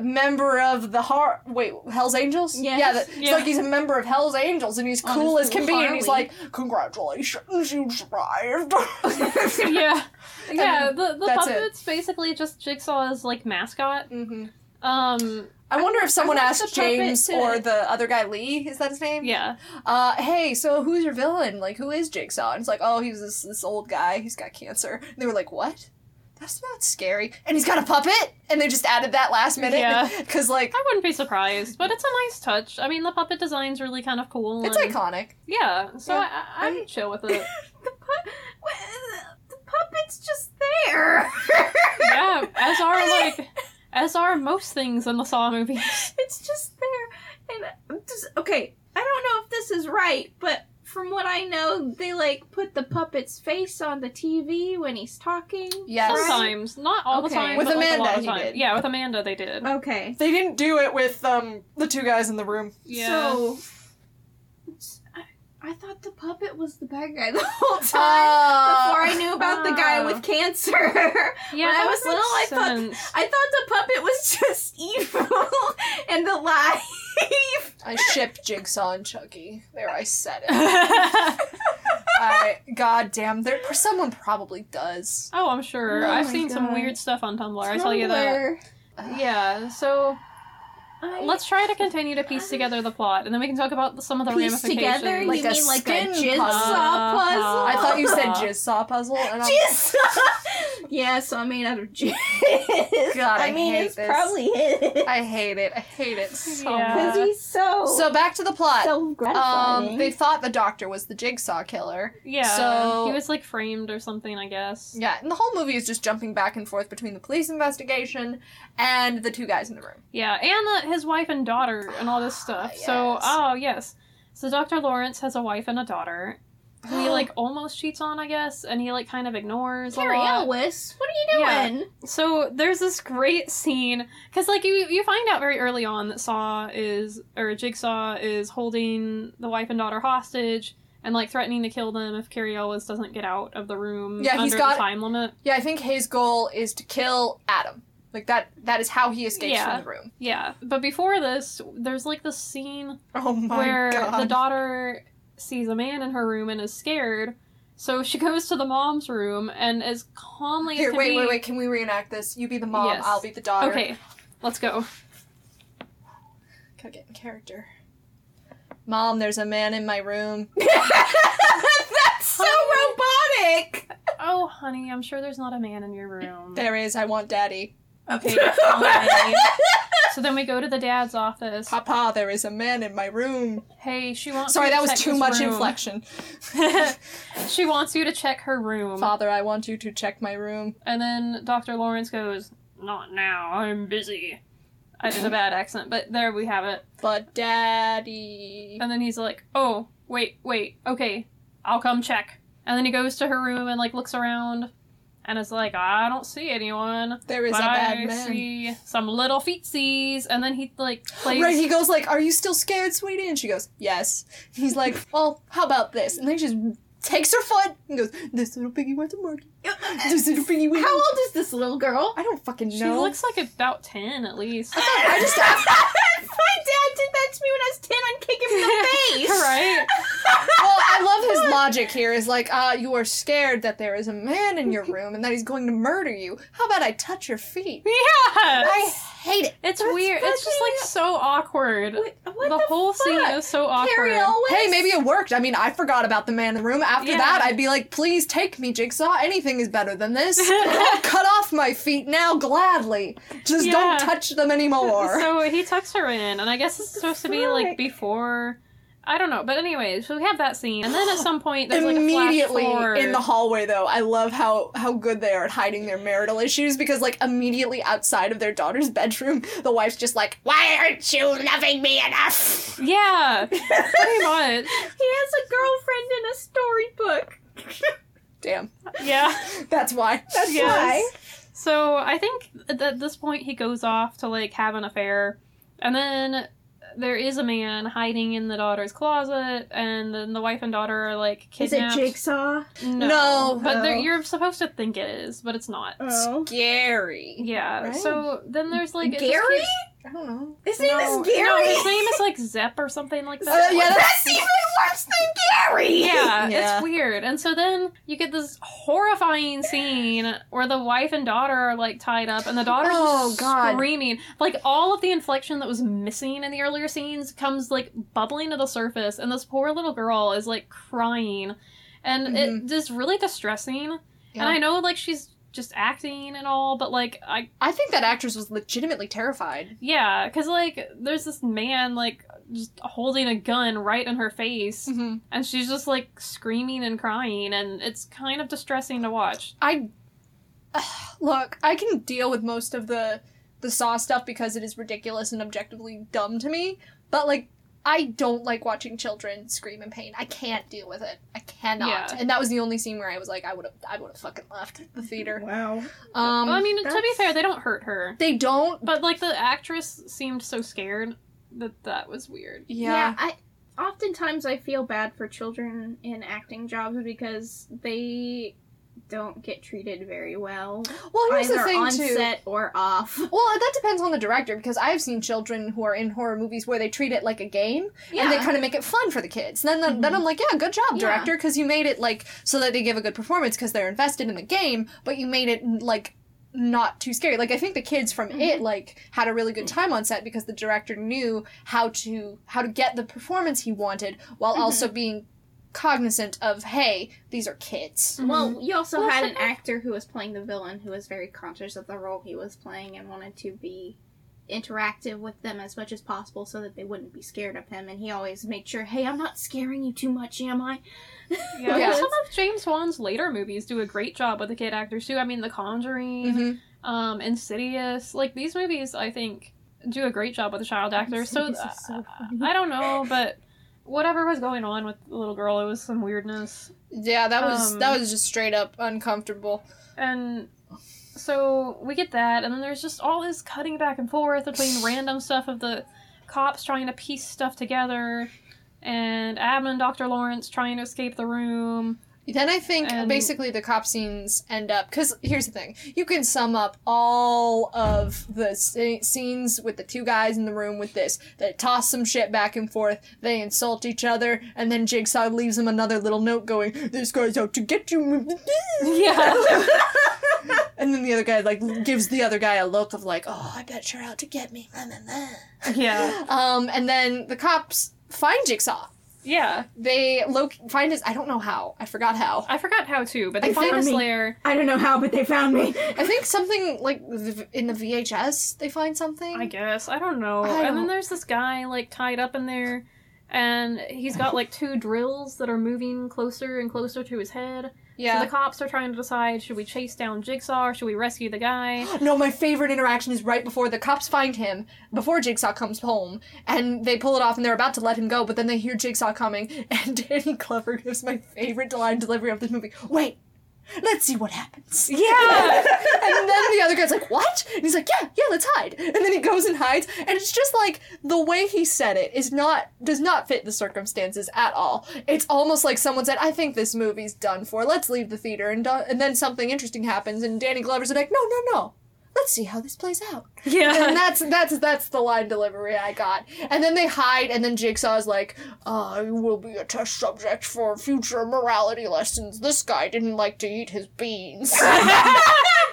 member of the heart. Wait, Hell's Angels? Yes. Yeah, that, it's like he's a member of Hell's Angels and he's On cool as can be, and he's like, "Congratulations, you survived." Yeah. Yeah, the, the that's it. puppet's basically just Jigsaw's like mascot. hmm Um, I wonder if someone asked James to- or the other guy Leigh, is that his name? yeah. Uh, hey, so who's your villain? Like, who is Jigsaw? And it's like, oh, he's this this old guy. He's got cancer. And they were like, what? That's not scary. And he's got a puppet. And they just added that last minute Yeah. because like I wouldn't be surprised, but it's a nice touch. I mean, the puppet design's really kind of cool. it's and- iconic. Yeah, so Yeah. I, I'm chill with it. the, pu- the puppet's just there. yeah, as are like, as are most things in the Saw movies. it's just there. And just okay. I don't know if this is right, but from what I know, they like put the puppet's face on the TV when he's talking. Yes. Sometimes, not all Okay. the time. With but, like, a lot Amanda, of he time. did. Yeah, with Amanda they did. Okay. They didn't do it with um the two guys in the room. Yeah. So I, I thought the puppet was the bad guy the whole time. Before I knew about the guy with oh. cancer. Yeah, when I was would little, I make thought. I thought the puppet was just evil and alive. I ship Jigsaw and Chucky. There, I said it. I God damn, there someone probably does. oh, I'm sure. Oh I've my seen some weird stuff on Tumblr. I tell you that. Yeah. So I- let's try to continue to piece together the plot, and then we can talk about some of the piece ramifications. together. Like you a mean like a skin jigsaw puzzle. puzzle? I thought you said jigsaw puzzle, and I'm Jizz. yeah, so I'm made out of jizz. God, I mean, hate it's this. probably it. I hate it. I hate it so Yeah. Because much. he's so So back to the plot. so gratifying. Um, they thought the doctor was the jigsaw killer. Yeah. So- he was like framed or something, I guess. Yeah, and the whole movie is just jumping back and forth between the police investigation and the two guys in the room. Yeah, and uh, his wife and daughter and all this stuff. So, oh yes. So Dr. Lawrence has a wife and a daughter who he like almost cheats on, I guess, and he like kind of ignores Cary a lot. Elwes, what are you Yeah. doing? So there's this great scene because like you you find out very early on that Saw is or Jigsaw is holding the wife and daughter hostage and like threatening to kill them if Cary Elwes doesn't get out of the room Yeah, he's got- the time limit. Yeah, I think his goal is to kill Adam. Like that that is how he escapes Yeah. from the room. Yeah, but before this, there's like this scene Oh where god. the daughter sees a man in her room and is scared. So she goes to the mom's room and as calmly Here, as can wait, be. wait, wait. Can we reenact this? You be the mom, Yes. I'll be the daughter. Okay, let's go. Gotta get in character. Mom, there's a man in my room. That's so robotic. Oh, honey, I'm sure there's not a man in your room. There is, I want daddy. Okay, so then we go to the dad's office. Papa, there is a man in my room. Hey, she wants. Sorry, you to that was too much room. inflection. she wants you to check her room, Father, I want you to check my room. and then Dr. Lawrence goes, "Not now. I'm busy." I did a bad accent, but there we have it. But daddy. And then he's like, "Oh, wait, wait, okay, I'll come check." And then he goes to her room and like looks around, and is like, "I don't see anyone." There is but a bad I man. see some little feetsies, and then he like plays. Right, he goes like, "Are you still scared, sweetie?" And she goes, "Yes." He's like, "Well, how about this?" And then he just takes her foot and goes, "This little piggy went to market. This little piggy went." How old is this little girl? I don't fucking know. She looks like about ten at least. I just My dad did that to me when I was 10. I'd kick him in the face. right? well, I love his logic here. Is like, uh, you are scared that there is a man in your room and that he's going to murder you. How about I touch your feet? Yeah. I hate it. It's That's weird. It's just like so awkward. What, what the, the, whole scene is so awkward. Hey, maybe it worked. I mean, I forgot about the man in the room. After Yeah. that, I'd be like, please take me, Jigsaw. Anything is better than this. Cut off my feet now gladly. Just Yeah. don't touch them anymore. So he tucks her in, and I guess it's supposed to be like before. I don't know, but anyway, so we have that scene, and then at some point there's like a immediately flash in the hallway though i love how how good they are at hiding their marital issues because like immediately outside of their daughter's bedroom the wife's just like why aren't you loving me enough Yeah, pretty much. He has a girlfriend in a storybook. damn Yeah. that's why That's Yes. why. So I think at this point he goes off to like have an affair, and then there is a man hiding in the daughter's closet, and then the wife and daughter are like kidnapped. Is it kidnapped. Jigsaw? No, No. but Oh. you're supposed to think it is, but it's not. Oh. scary Yeah. Right. So then there's like it just Gary? keeps- i don't know His name no, is Gary. No, his name is like Zep or something like that. Uh, yeah, that's- That's even worse than Gary. Yeah, Yeah. it's weird. And so then you get this horrifying scene where the wife and daughter are like tied up and the daughter's Oh, God. screaming. Like all of the inflection that was missing in the earlier scenes comes like bubbling to the surface and this poor little girl is like crying. And it is really distressing. And I know like she's just acting and all, but like I i think that actress was legitimately terrified yeah, cuz like there's this man like just holding a gun right in her face mm-hmm. and she's just like screaming and crying and it's kind of distressing to watch I look, I can deal with most of the the Saw stuff because it is ridiculous and objectively dumb to me, but like I don't like watching children scream in pain. I can't deal with it. I cannot. Yeah. And that was the only scene where I was like, I would have, I would have fucking left the theater. Wow. Um, well, i mean to be fair they don't hurt her they don't. but like the actress seemed so scared that that was weird Yeah. I oftentimes I feel bad for children in acting jobs because they don't get treated very well, Well, here's the thing on too. set or off. Well, that depends on the director because I've seen children who are in horror movies where they treat it like a game and they kind of make it fun for the kids. And then, then mm-hmm. I'm like, yeah, good job, director, because you made it like so that they give a good performance because they're invested in the game, but you made it like not too scary. Like I think the kids from mm-hmm. it like had a really good time on set because the director knew how to how to get the performance he wanted while mm-hmm. also being cognizant of hey, these are kids. Well, you also Well, had an sometimes- actor who was playing the villain who was very conscious of the role he was playing and wanted to be interactive with them as much as possible so that they wouldn't be scared of him. And he always made sure, hey, I'm not scaring you too much, am I? Yeah, Yeah. some of James Wan's later movies do a great job with the kid actors too. I mean, The Conjuring, Mhm. um, Insidious, like these movies, I think do a great job with the child actors. So, This is so funny. I don't know, but whatever was going on with the little girl, it was some weirdness. Yeah, that was Um, that was just straight up uncomfortable. And so we get that, and then there's just all this cutting back and forth between random stuff of the cops trying to piece stuff together, and Adam and Dr. Lawrence trying to escape the room. Then I think And- basically the cop scenes end up because here's the thing: you can sum up all of the sce- scenes with the two guys in the room with this. They toss some shit back and forth. They insult each other, and then Jigsaw leaves them another little note going, "This guy's out to get you." Yeah. and then the other guy like gives the other guy a look of like, "Oh, I bet you're out to get me." Yeah. Um, and then the cops find Jigsaw. Yeah. They lo- find his. I don't know how. I forgot how. I forgot how to, but I they find found his me. lair. I don't know how, but they found me. I think something like v- in the VHS they find something. I guess. I don't know. I And don't- then there's this guy like tied up in there and he's got like two drills that are moving closer and closer to his head. yeah. So the cops are trying to decide should we chase down Jigsaw or should we rescue the guy? no, my favorite interaction is right before the cops find him, before Jigsaw comes home, and they pull it off and they're about to let him go, but then they hear Jigsaw coming, and Danny Glover gives my favorite line delivery of this movie. Wait, let's see what happens. Yeah. and then the other guy's like, "What?" And he's like, "Yeah, yeah, let's hide." And then he goes and hides, and it's just like the way he said it is not does not fit the circumstances at all. It's almost like someone said, "I think this movie's done for. Let's leave the theater." And do- and then something interesting happens, and Danny Glover's like, "No, no, no." Let's see how this plays out. Yeah. And that's that's that's the line delivery I got. And then they hide, and then Jigsaw's like, ah, "I will be a test subject for future morality lessons. This guy didn't like to eat his beans."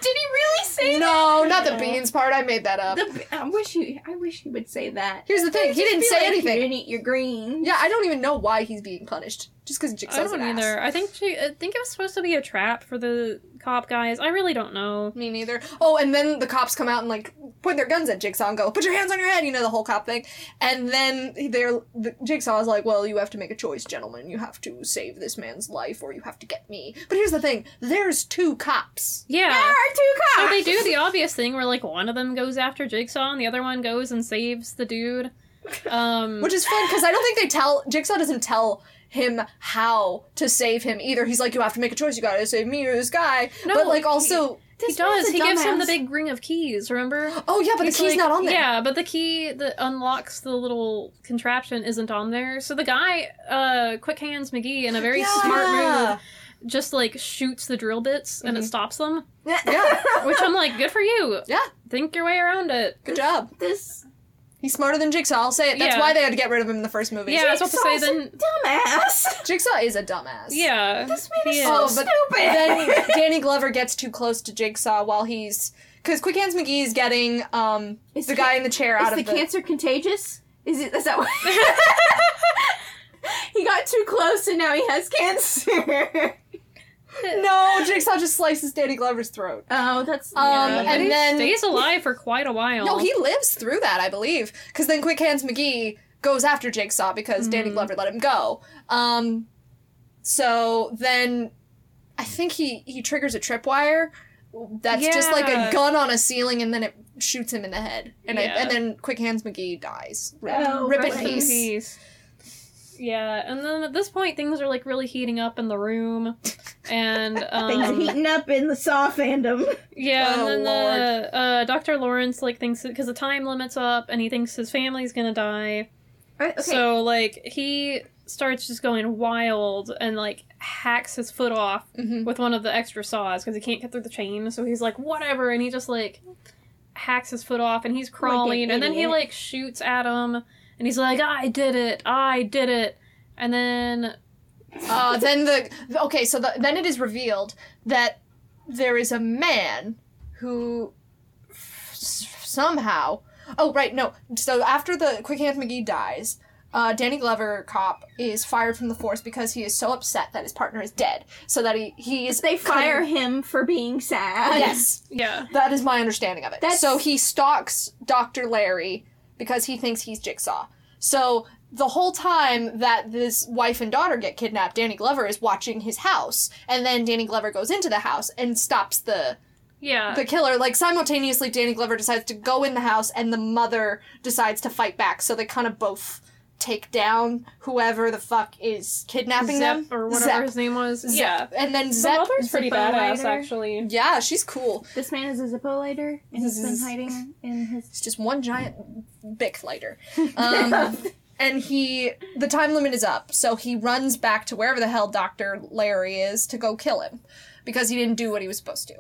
Did he really say that? No, not the beans part. I made that up. The, I wish he. I wish he would say that. Here's the thing. He didn't say like, anything. You didn't eat your greens. Yeah, I don't even know why he's being punished. Just because I don't either. ass. I think she, I think it was supposed to be a trap for the cop guys. I really don't know. Me neither. Oh, and then the cops come out and like point their guns at Jigsaw and go, "Put your hands on your head," you know the whole cop thing. And then they're the Jigsaw is like, "Well, you have to make a choice, gentlemen. You have to save this man's life, or you have to get me." But here's the thing: there's two cops. Yeah. There are two cops. So they do the obvious thing where like one of them goes after Jigsaw and the other one goes and saves the dude. Um Which is fun because I don't think they tell Jigsaw doesn't tell him how to save him either. He's like, "You have to make a choice. You gotta save me or this guy." No, but like he- also, he This does. He gives him the big ring of keys, remember? oh yeah, but He's the key's like- not on there. Yeah, but the key that unlocks the little contraption isn't on there. So the guy, uh, Quick Hands McGee, in a very smart move, just like shoots the drill bits and it Mhm. stops them. Yeah. Which I'm like, good for you. Yeah. Think your way around it. Good job. this He's smarter than Jigsaw. I'll say it. That's Yeah. why they had to get rid of him in the first movie. Yeah, I was about to say Jigsaw's a then. dumbass. Jigsaw is a dumbass. Yeah. This man he is Oh, so but stupid. Then Danny Glover gets too close to Jigsaw while he's because Quick Hands McGee is getting um Is the ca- guy in the chair out is of the the. cancer contagious? Is it? Is that what? he got too close and now he has cancer. No, Jigsaw just slices Danny Glover's throat. oh, that's Um, yeah. and he then- stays alive for quite a while. No, he lives through that, I believe. Because then Quick Hands McGee goes after Jigsaw because Danny Mhm. Glover let him go. Um, so then I think he he triggers a tripwire. That's just like a gun on a ceiling, and then it shoots him in the head, and I, and then Quick Hands McGee dies. Rip, Oh, rip in rip in peace. Peace. Yeah, and then at this point things are like really heating up in the room, and Things are um, heating up in the Saw fandom. yeah, Oh, and then the uh, Doctor Lawrence like thinks because the time limit's up, and he thinks his family's gonna die, Uh, Okay. So like he starts just going wild and like hacks his foot off Mhm. with one of the extra saws because he can't get through the chain. So he's like whatever, and he just like hacks his foot off and he's crawling, and then he like shoots at him, and he's like, "I did it, I did it," and then Uh, then the okay, so the, then it is revealed that there is a man who f- somehow. Oh right, no. So after the Quick Hands McGee dies, uh, Danny Glover cop is fired from the force because he is so upset that his partner is dead. So that he he is they fire him for being sad. Yes, yeah, that is my understanding of it. That's- So he stalks Dr. Larry because he thinks he's Jigsaw. So the whole time that this wife and daughter get kidnapped, Danny Glover is watching his house. And then Danny Glover goes into the house and stops the yeah, the killer. Like simultaneously Danny Glover decides to go in the house and the mother decides to fight back. So they kind of both take down whoever the fuck is kidnapping Zep them. or whatever Zep. his name was. Zep. Yeah, And then the Zep mother's pretty Zippo badass lighter. actually. Yeah, she's cool. This man is a Zippo lighter, and he's been hiding in his. It's just one giant Bic lighter. Um, and he, the time limit is up, so he runs back to wherever the hell Dr. Larry is to go kill him because he didn't do what he was supposed to.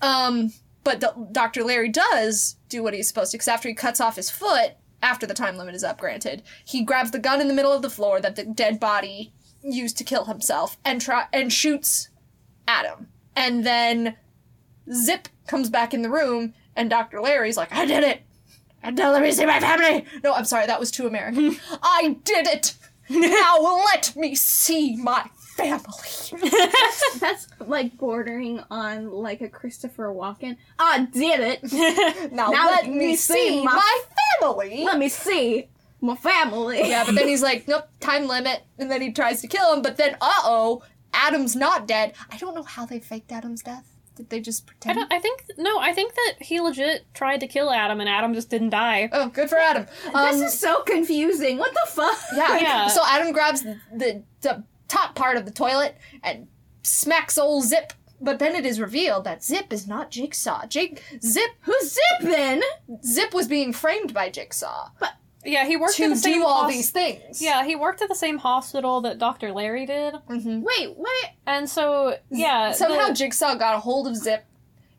Um, but D- Dr. Larry does do what he's supposed to because after he cuts off his foot, after the time limit is up, granted, he grabs the gun in the middle of the floor that the dead body used to kill himself and try and shoots at him. And then Zip comes back in the room, and Dr. Larry's like, I did it! And now let me see my family! No, I'm sorry, that was too American. I did it! Now let me see my family! That's like bordering on like a Christopher Walken. I did it. Now, Now let me see my, my- family! Let me see my family. yeah, but then he's like, nope, time limit. And then he tries to kill him, but then, uh oh, Adam's not dead. I don't know how they faked Adam's death. Did they just I pretend? don't. I think no. I think that he legit tried to kill Adam, and Adam just didn't die. Oh, good for Adam. Um, This is so confusing. What the fuck? Yeah. Yeah. So Adam grabs the, the top part of the toilet and smacks old Zip. But then it is revealed that Zip is not Jigsaw. Jig Zip Who's Zip then? Zip was being framed by Jigsaw But Yeah, he worked at to the same do all hos- these things. Yeah, he worked at the same hospital that Dr. Larry did, hmm Wait, what? and so yeah, Somehow the- Jigsaw got a hold of Zip,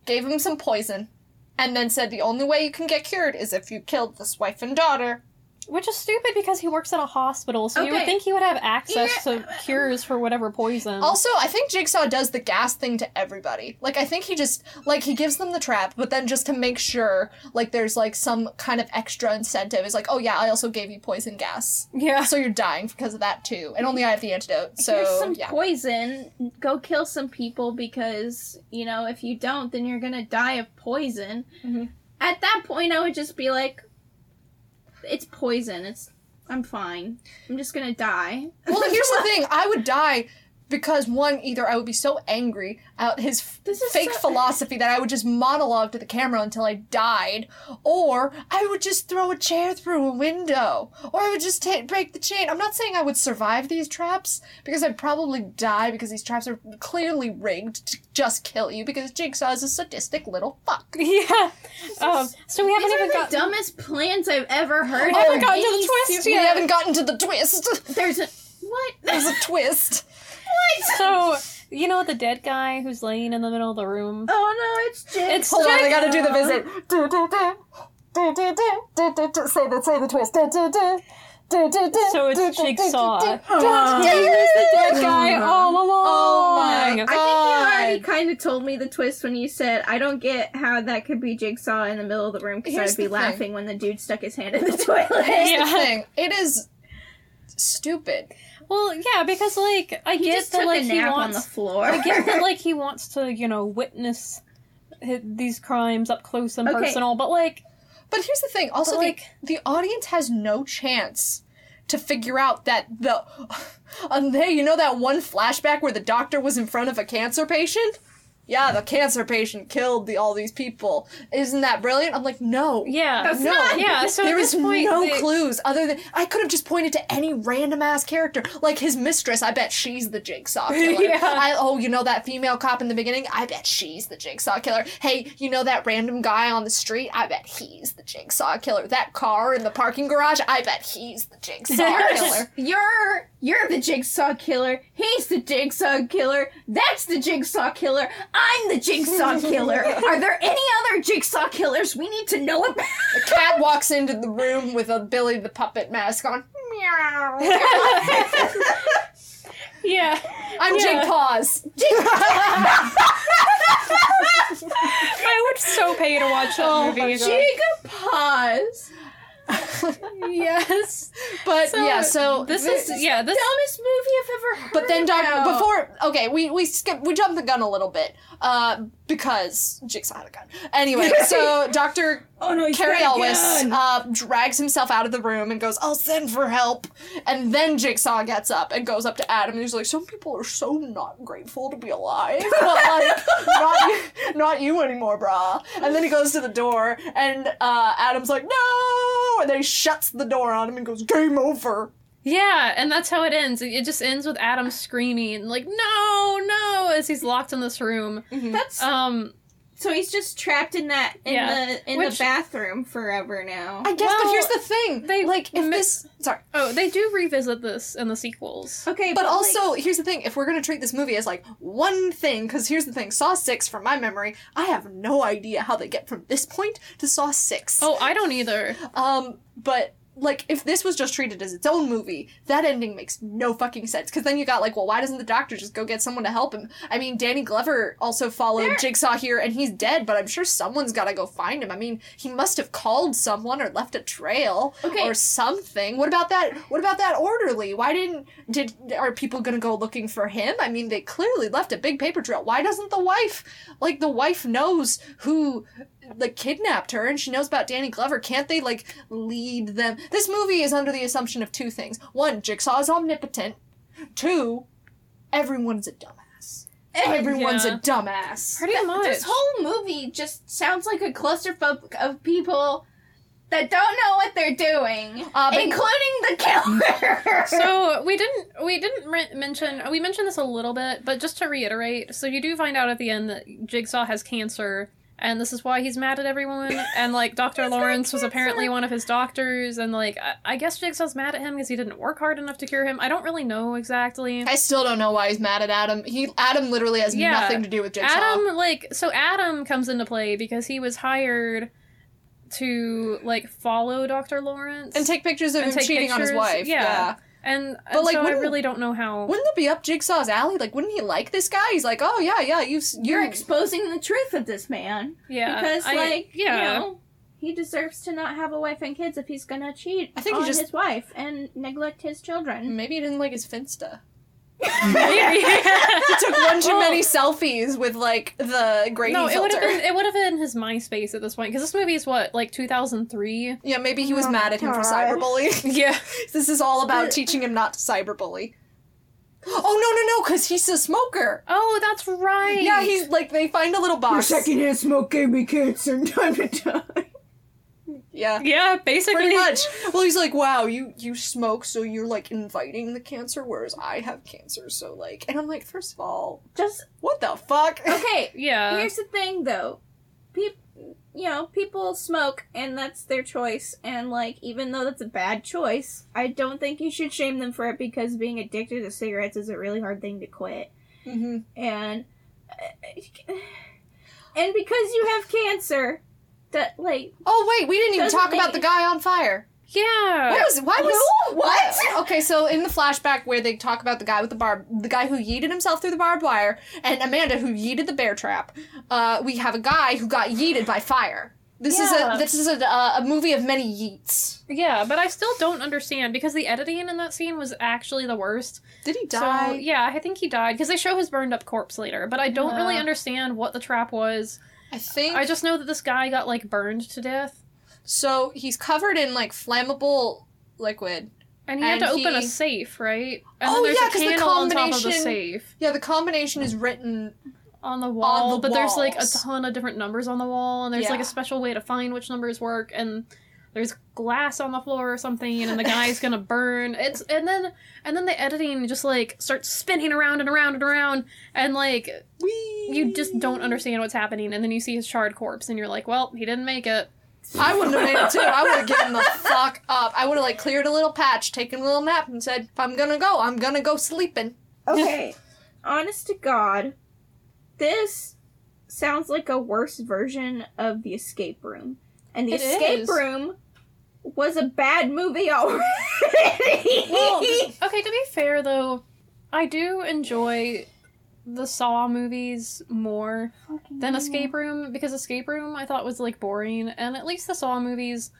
gave him some poison, and then said the only way you can get cured is if you killed this wife and daughter. Which is stupid because he works at a hospital, so you would think he would have access to cures for whatever poison. Also, I think Jigsaw does the gas thing to everybody. Like, I think he just, like, he gives them the trap, but then just to make sure, like, there's, like, some kind of extra incentive is like, oh, yeah, I also gave you poison gas. yeah, So you're dying because of that, too. And only I have the antidote, so, Here's some yeah. poison. Go kill some people because, you know, if you don't, then you're gonna die of poison. Mhm. At that point, I would just be like, it's poison. It's. I'm fine. I'm just gonna die. Well, here's the thing I would die because, one, either I would be so angry at his This is fake so- philosophy that I would just monologue to the camera until I died, or I would just throw a chair through a window, or I would just ta- break the chain. I'm not saying I would survive these traps because I'd probably die because these traps are clearly rigged to just kill you because Jigsaw is a sadistic little fuck. yeah. Um, so we haven't These are even the got. dumbest plans I've ever heard. We haven't gotten to the Any twist We yet. haven't gotten to the twist. There's a what? There's a twist. what? So you know the dead guy who's laying in the middle of the room. oh no, it's Jake. It's Hold on, I gotta do the visit. Do, do, do. Do, do, do, do, do, do. Say the say the twist. Do, do, do. Do, do, do, So it's Jigsaw. do, do. Yeah, he was the dead guy all along. Oh my god! I think you already kind of told me the twist when you said I don't get how that could be Jigsaw in the middle of the room because I'd be the thing. laughing when the dude stuck his hand in the toilet. Here's Yeah. the thing. It is stupid. Well, yeah, because like I He get that like he nap on wants. the floor. I get that like he wants to you know witness these crimes up close and Okay. personal, but like But here's the thing. Also, But, like- the, the audience has no chance to figure out that the. Um, hey, you know that one flashback where the doctor was in front of a cancer patient? Yeah, the cancer patient killed the, all these people. Isn't that brilliant? I'm like, no. Yeah. That's No, not- Yeah, so there at this point, no they- clues other than I could have just pointed to any random ass character, like his mistress. I bet she's the jigsaw killer. Yeah. I, oh, you know that female cop in the beginning? I bet she's the jigsaw killer. Hey, you know that random guy on the street? I bet he's the jigsaw killer. That car in the parking garage? I bet he's the jigsaw killer. You're you're the jigsaw killer. He's the jigsaw killer. That's the jigsaw killer. I'm the jigsaw killer. Are there any other jigsaw killers we need to know about? A cat walks into the room with a Billy the puppet mask on. Meow. Yeah. I'm Yeah. Jig Paws. I would so pay to watch that Oh movie. my God. Jig pause. Yes. But So, yeah, so this is yeah, this Dumbest movie I've ever heard. But then, Doc, about. before okay, we we skip we jumped the gun a little bit, uh, because Jigsaw had a gun. Anyway, so Doctor oh no, Cary Elwes uh, drags himself out of the room and goes, "I'll send for help." And then Jigsaw gets up and goes up to Adam and he's like, "Some people are so not grateful to be alive, but like not you, not you anymore, brah." And then he goes to the door and uh, Adam's like, "No!" And then he shuts the door on him and goes, "Game over." Yeah, and that's how it ends. It just ends with Adam screaming like no, no as he's locked in this room. That's Um so he's just trapped in that in Yeah. the in Which- the bathroom forever now. I guess, but here's the thing. they like if mi- this sorry. oh, they do revisit this in the sequels. okay, But like- also, here's the thing: if we're gonna treat this movie as like one thing, because here's the thing: Saw Six, from my memory, I have no idea how they get from this point to Saw Six. Oh, I don't either. Um, but like, if this was just treated as its own movie, that ending makes no fucking sense. Because then you got like, well, why doesn't the doctor just go get someone to help him? I mean, Danny Glover also followed There- Jigsaw here, and he's dead. But I'm sure someone's got to go find him. I mean, he must have called someone or left a trail Okay. or something. What about that? What about that orderly? Why didn't did are people gonna go looking for him? I mean, they clearly left a big paper trail. Why doesn't the wife like the wife knows who like kidnapped her and she knows about Danny Glover. Can't they like lead them? This movie is under the assumption of two things. One, Jigsaw is omnipotent. Two, everyone's a dumbass. Everyone's Yeah. a dumbass. Pretty much. This whole movie just sounds like a clusterfuck of people that don't know what they're doing, Uh, including the killer. so we didn't we didn't re- mention we mentioned this a little bit, but just to reiterate, so you do find out at the end that Jigsaw has cancer, and this is why he's mad at everyone. And like Doctor Lawrence was apparently one of his doctors, and like I, I guess Jigsaw's mad at him because he didn't work hard enough to cure him. I don't really know exactly. I still don't know why he's mad at Adam. He Adam literally has Yeah. nothing to do with Jigsaw. Adam like so Adam comes into play because he was hired to like follow Dr. Lawrence and take pictures of And him cheating on his wife. yeah. yeah. And, But, and like, so I really don't know how Wouldn't it be up Jigsaw's alley? Like, wouldn't he like this guy? He's like, oh yeah, yeah, you, You're you exposing the truth of this man. yeah because, I- like, yeah you know, he deserves to not have a wife and kids if he's gonna cheat I think he on just- his wife and neglect his children. maybe he didn't like his Finsta. Maybe. He took one too Well- many selfies with like the Grady no, it would filter. have been it would have been his MySpace at this point because this movie is what like 2003. Yeah, maybe he was Oh mad at him for God. cyberbullying. Yeah, this is all about teaching him not to cyberbully. Oh no no no! Because he's a smoker. Oh, that's right. Yeah, he's like they find a little Your box. secondhand smoke gave me cancer and time to die. Yeah, yeah, basically. pretty much. Well, he's like, wow, you you smoke, so you're like inviting the cancer, whereas I have cancer, so like, and I'm like, first of all, Just what the fuck? okay. Yeah. Here's the thing, though. People, you know, people smoke, and that's their choice. And like, even though that's a bad choice, I don't think you should shame them for it because being addicted to cigarettes is a really hard thing to quit. hmm And and because you have cancer, that like Oh wait, we didn't even talk make- about the guy on fire. yeah. Why was why was Who? What? Okay, so in the flashback where they talk about the guy with the barb, the guy who yeeted himself through the barbed wire, and Amanda who yeeted the bear trap, uh, we have a guy who got yeeted by fire. This Yeah. is a this is a, uh, a movie of many yeets. Yeah, but I still don't understand because the editing in that scene was actually the worst. Did he So, die? yeah, I think he died because they show his burned up corpse later, but I don't really understand what the trap was. I think I just know that this guy got like burned to death so. He's covered in like flammable liquid. and he had to And open a safe, right? And Oh, yeah, because the on of the combination- safe. Yeah, the combination is written on the wall, the but there's like a ton of different numbers on the wall, and there's like a special way to find which numbers work, and there's glass on the floor or something, and the guy's gonna burn. It's and then and then the editing just like starts spinning around and around and around, and like you just don't understand what's happening, and then you see his charred corpse, and you're like, well, he didn't make it. I wouldn't have made it too. I would have given the fuck up. I would have like cleared a little patch, taken a little nap, and said, "If I'm gonna go, I'm gonna go sleeping." Okay, honest to God, this sounds like a worse version of the escape room, and the It escape is. room was a bad movie already. Well, okay, to be fair though, I do enjoy the Saw movies more than Escape Room because Escape Room I thought was like boring, and at least the Saw movies.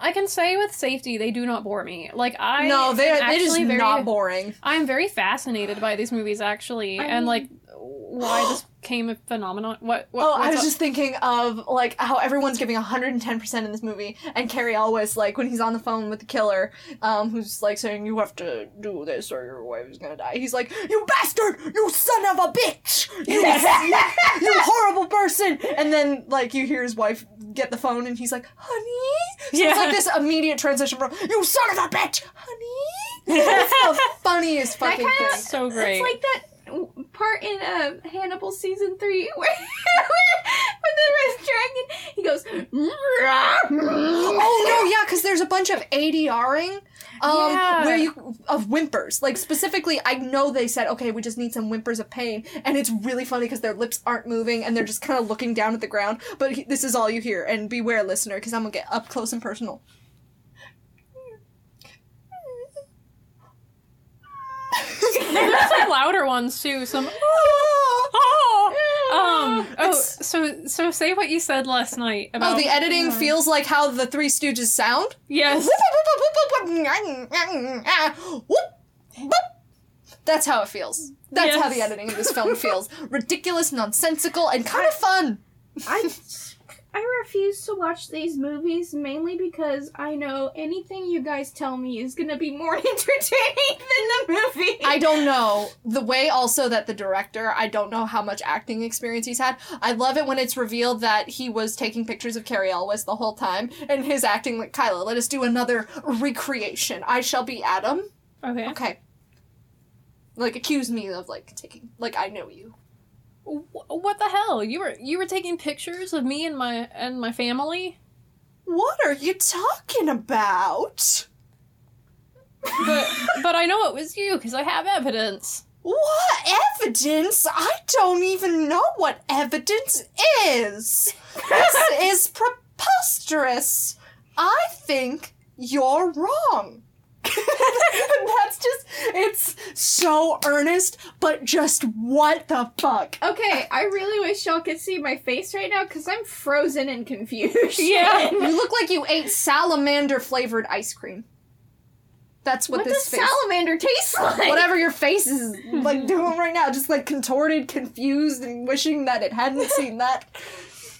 I can say with safety they do not bore me. Like I no, they am it is actually very, not boring. I'm very fascinated by these movies actually, I and mean- like why this came a phenomenon. What? what Oh, I was up? just thinking of like how everyone's giving 110% in this movie, and Cary Elwes, like when he's on the phone with the killer, um, who's like saying, "You have to do this or your wife is gonna die." He's like, "You bastard! You son of a bitch! You, you horrible person!" And then like you hear his wife get the phone, and he's like, "Honey." So Yeah. it's like this immediate transition from "You son of a bitch, honey." It's the funniest That fucking kinda- thing. so great. It's like that part in uh, Hannibal season three where, when the red dragon he goes. Oh no, yeah, because there's a bunch of ADRing, um, Yeah. where you of whimpers. Like specifically, I know they said, okay, we just need some whimpers of pain, and it's really funny because their lips aren't moving and they're just kind of looking down at the ground. But he- this is all you hear, and beware, listener, because I'm gonna get up close and personal. There's like louder ones too. Some um oh It's- so so say what you said last night about Oh, the editing feels like how the Three Stooges sound. yes That's how it feels. That's how the editing of this film feels. Ridiculous, nonsensical, and kind of fun. I I refuse to watch these movies mainly because I know anything you guys tell me is gonna be more entertaining than the movie. I don't know. The way also that the director, I don't know how much acting experience he's had. I love it when it's revealed that he was taking pictures of Cary Elwes the whole time and his acting like Kyla, let us do another recreation. I shall be Adam. okay Okay. Like accuse me of like taking like I know you. What the hell you were you were taking pictures of me and my and my family What are you talking about? But but I know it was you because I have evidence What evidence? I don't even know what evidence is. This is preposterous. I think you're wrong. That's just, it's so earnest, but just what the fuck? okay, I really wish y'all could see my face right now because I'm frozen and confused. Yeah. You look like you ate salamander flavored ice cream. That's what, what does this face. salamander taste like? Whatever your face is like doing right now, just like contorted, confused, and wishing that it hadn't seen that.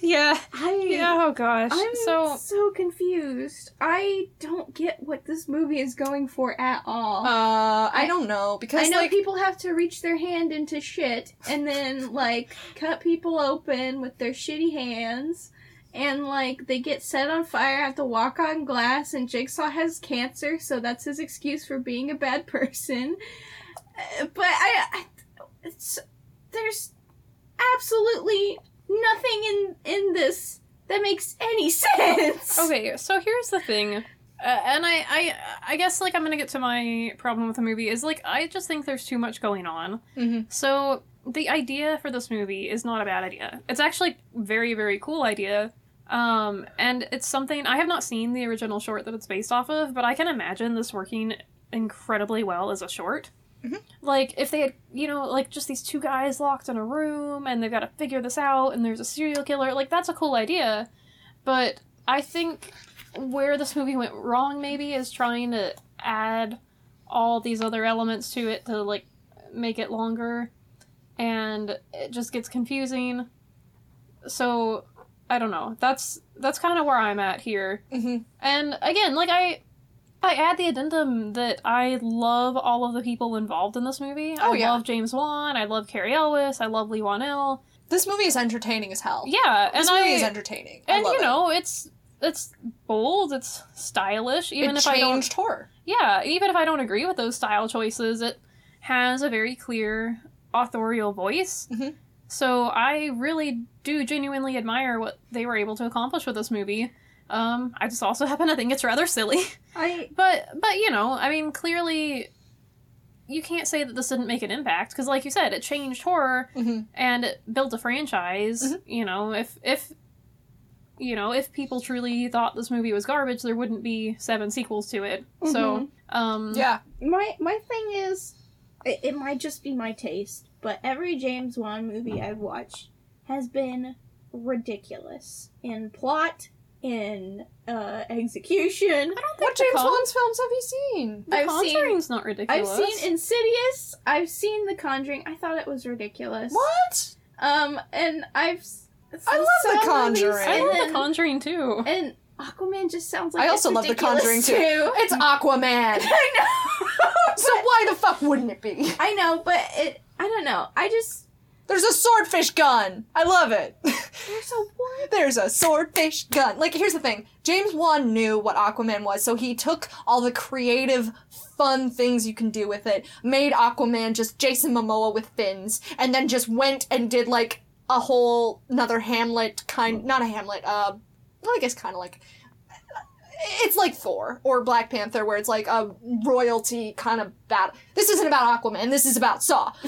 yeah I yeah oh gosh I'm so so confused. I don't get what this movie is going for at all. Uh, I don't know because I know like people have to reach their hand into shit and then like cut people open with their shitty hands and like they get set on fire, have to walk on glass, and Jigsaw has cancer, so that's his excuse for being a bad person. Uh, But I, I it's, there's absolutely nothing in in this that makes any sense. Okay, so here's the thing, uh, and I, I, I guess like I'm gonna get to my problem with the movie is like I just think there's too much going on. Mhm. So the idea for this movie is not a bad idea. It's actually very very cool idea. Um, and it's something I have not seen the original short that it's based off of, but I can imagine this working incredibly well as a short. Like if they had, you know, like just these two guys locked in a room and they've got to figure this out, and there's a serial killer. Like that's a cool idea, but I think where this movie went wrong maybe is trying to add all these other elements to it to like make it longer and it just gets confusing so i don't know that's that's kind of where i'm at here Mhm. and again like i I add the addendum that I love all of the people involved in this movie. Oh, I yeah. love James Wan. I love Cary Elwes. I love Leigh Whannell. This movie is entertaining as hell. Yeah, and this movie I is entertaining. I and you it. know it's it's bold. It's stylish. Even it if I don't changed horror. yeah, even if I don't agree with those style choices, it has a very clear authorial voice. Mhm. So I really do genuinely admire what they were able to accomplish with this movie. Um, I just also happen to think it's rather silly, I but but you know, I mean, clearly, you can't say that this didn't make an impact because, like you said, it changed horror Mhm. and it built a franchise. Mhm. You know, if if you know if people truly thought this movie was garbage, there wouldn't be seven sequels to it. So, um, Yeah. my my thing is, it, it might just be my taste, but every James Wan movie I've watched has been ridiculous in plot, in uh, execution. I don't think What James Con- Wan's films have you seen? The I've seen- Conjuring's not ridiculous. I've seen Insidious. I've seen The Conjuring. I thought it was ridiculous. What? Um, and I've. I love The some movies, Conjuring. I love then- The Conjuring too. And Aquaman just sounds like I also love The Conjuring too. too. It's Aquaman. I know. so why the fuck wouldn't it be? I know, but it. I don't know. I just. There's a swordfish gun. I love it. There's a what? There's a swordfish gun. Like, here's the thing James Wan knew what Aquaman was, so he took all the creative, fun things you can do with it, made Aquaman just Jason Momoa with fins, and then just went and did, like, a whole another Hamlet kind. Not a Hamlet, uh, well, I guess kind of like. It's like Thor or Black Panther, where it's like a royalty kind of battle. This isn't about Aquaman. This is about Saw.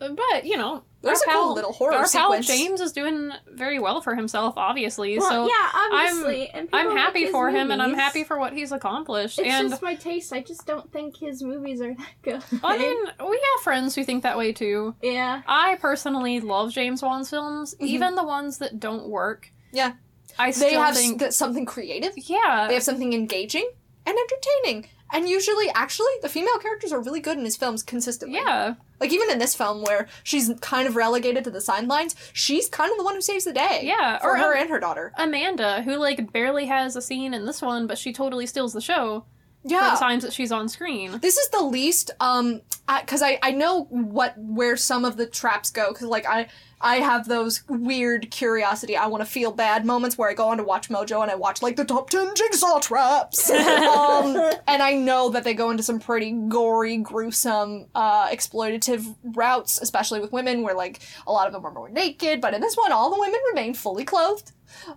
Uh, But you know, There's our a cool little horror our pal sequence. James is doing very well for himself, obviously. Well, so yeah, obviously. and people I'm happy his for him, and I'm happy for what he's accomplished. It's and just my taste. I just don't think his movies are that good. I mean, we have friends who think that way too. yeah. I personally love James Wan's films, Mhm. even the ones that don't work. Yeah. I they have think, s- something creative. yeah, They have something engaging and entertaining. And usually, actually, the female characters are really good in his films consistently. yeah, Like, even in this film, where she's kind of relegated to the sidelines, she's kind of the one who saves the day. yeah. For or her um, and her daughter. Amanda, who like barely has a scene in this one, but she totally steals the show for Yeah. the times that she's on screen. This is the least, um, because I, I know what, where some of the traps go, because, like, I, I have those weird curiosity, I want to feel bad moments where I go on to WatchMojo and I watch, like, the top 10 jigsaw traps. um, and I know that they go into some pretty gory, gruesome, uh, exploitative routes, especially with women, where, like, a lot of them are more naked, but in this one, all the women remain fully clothed.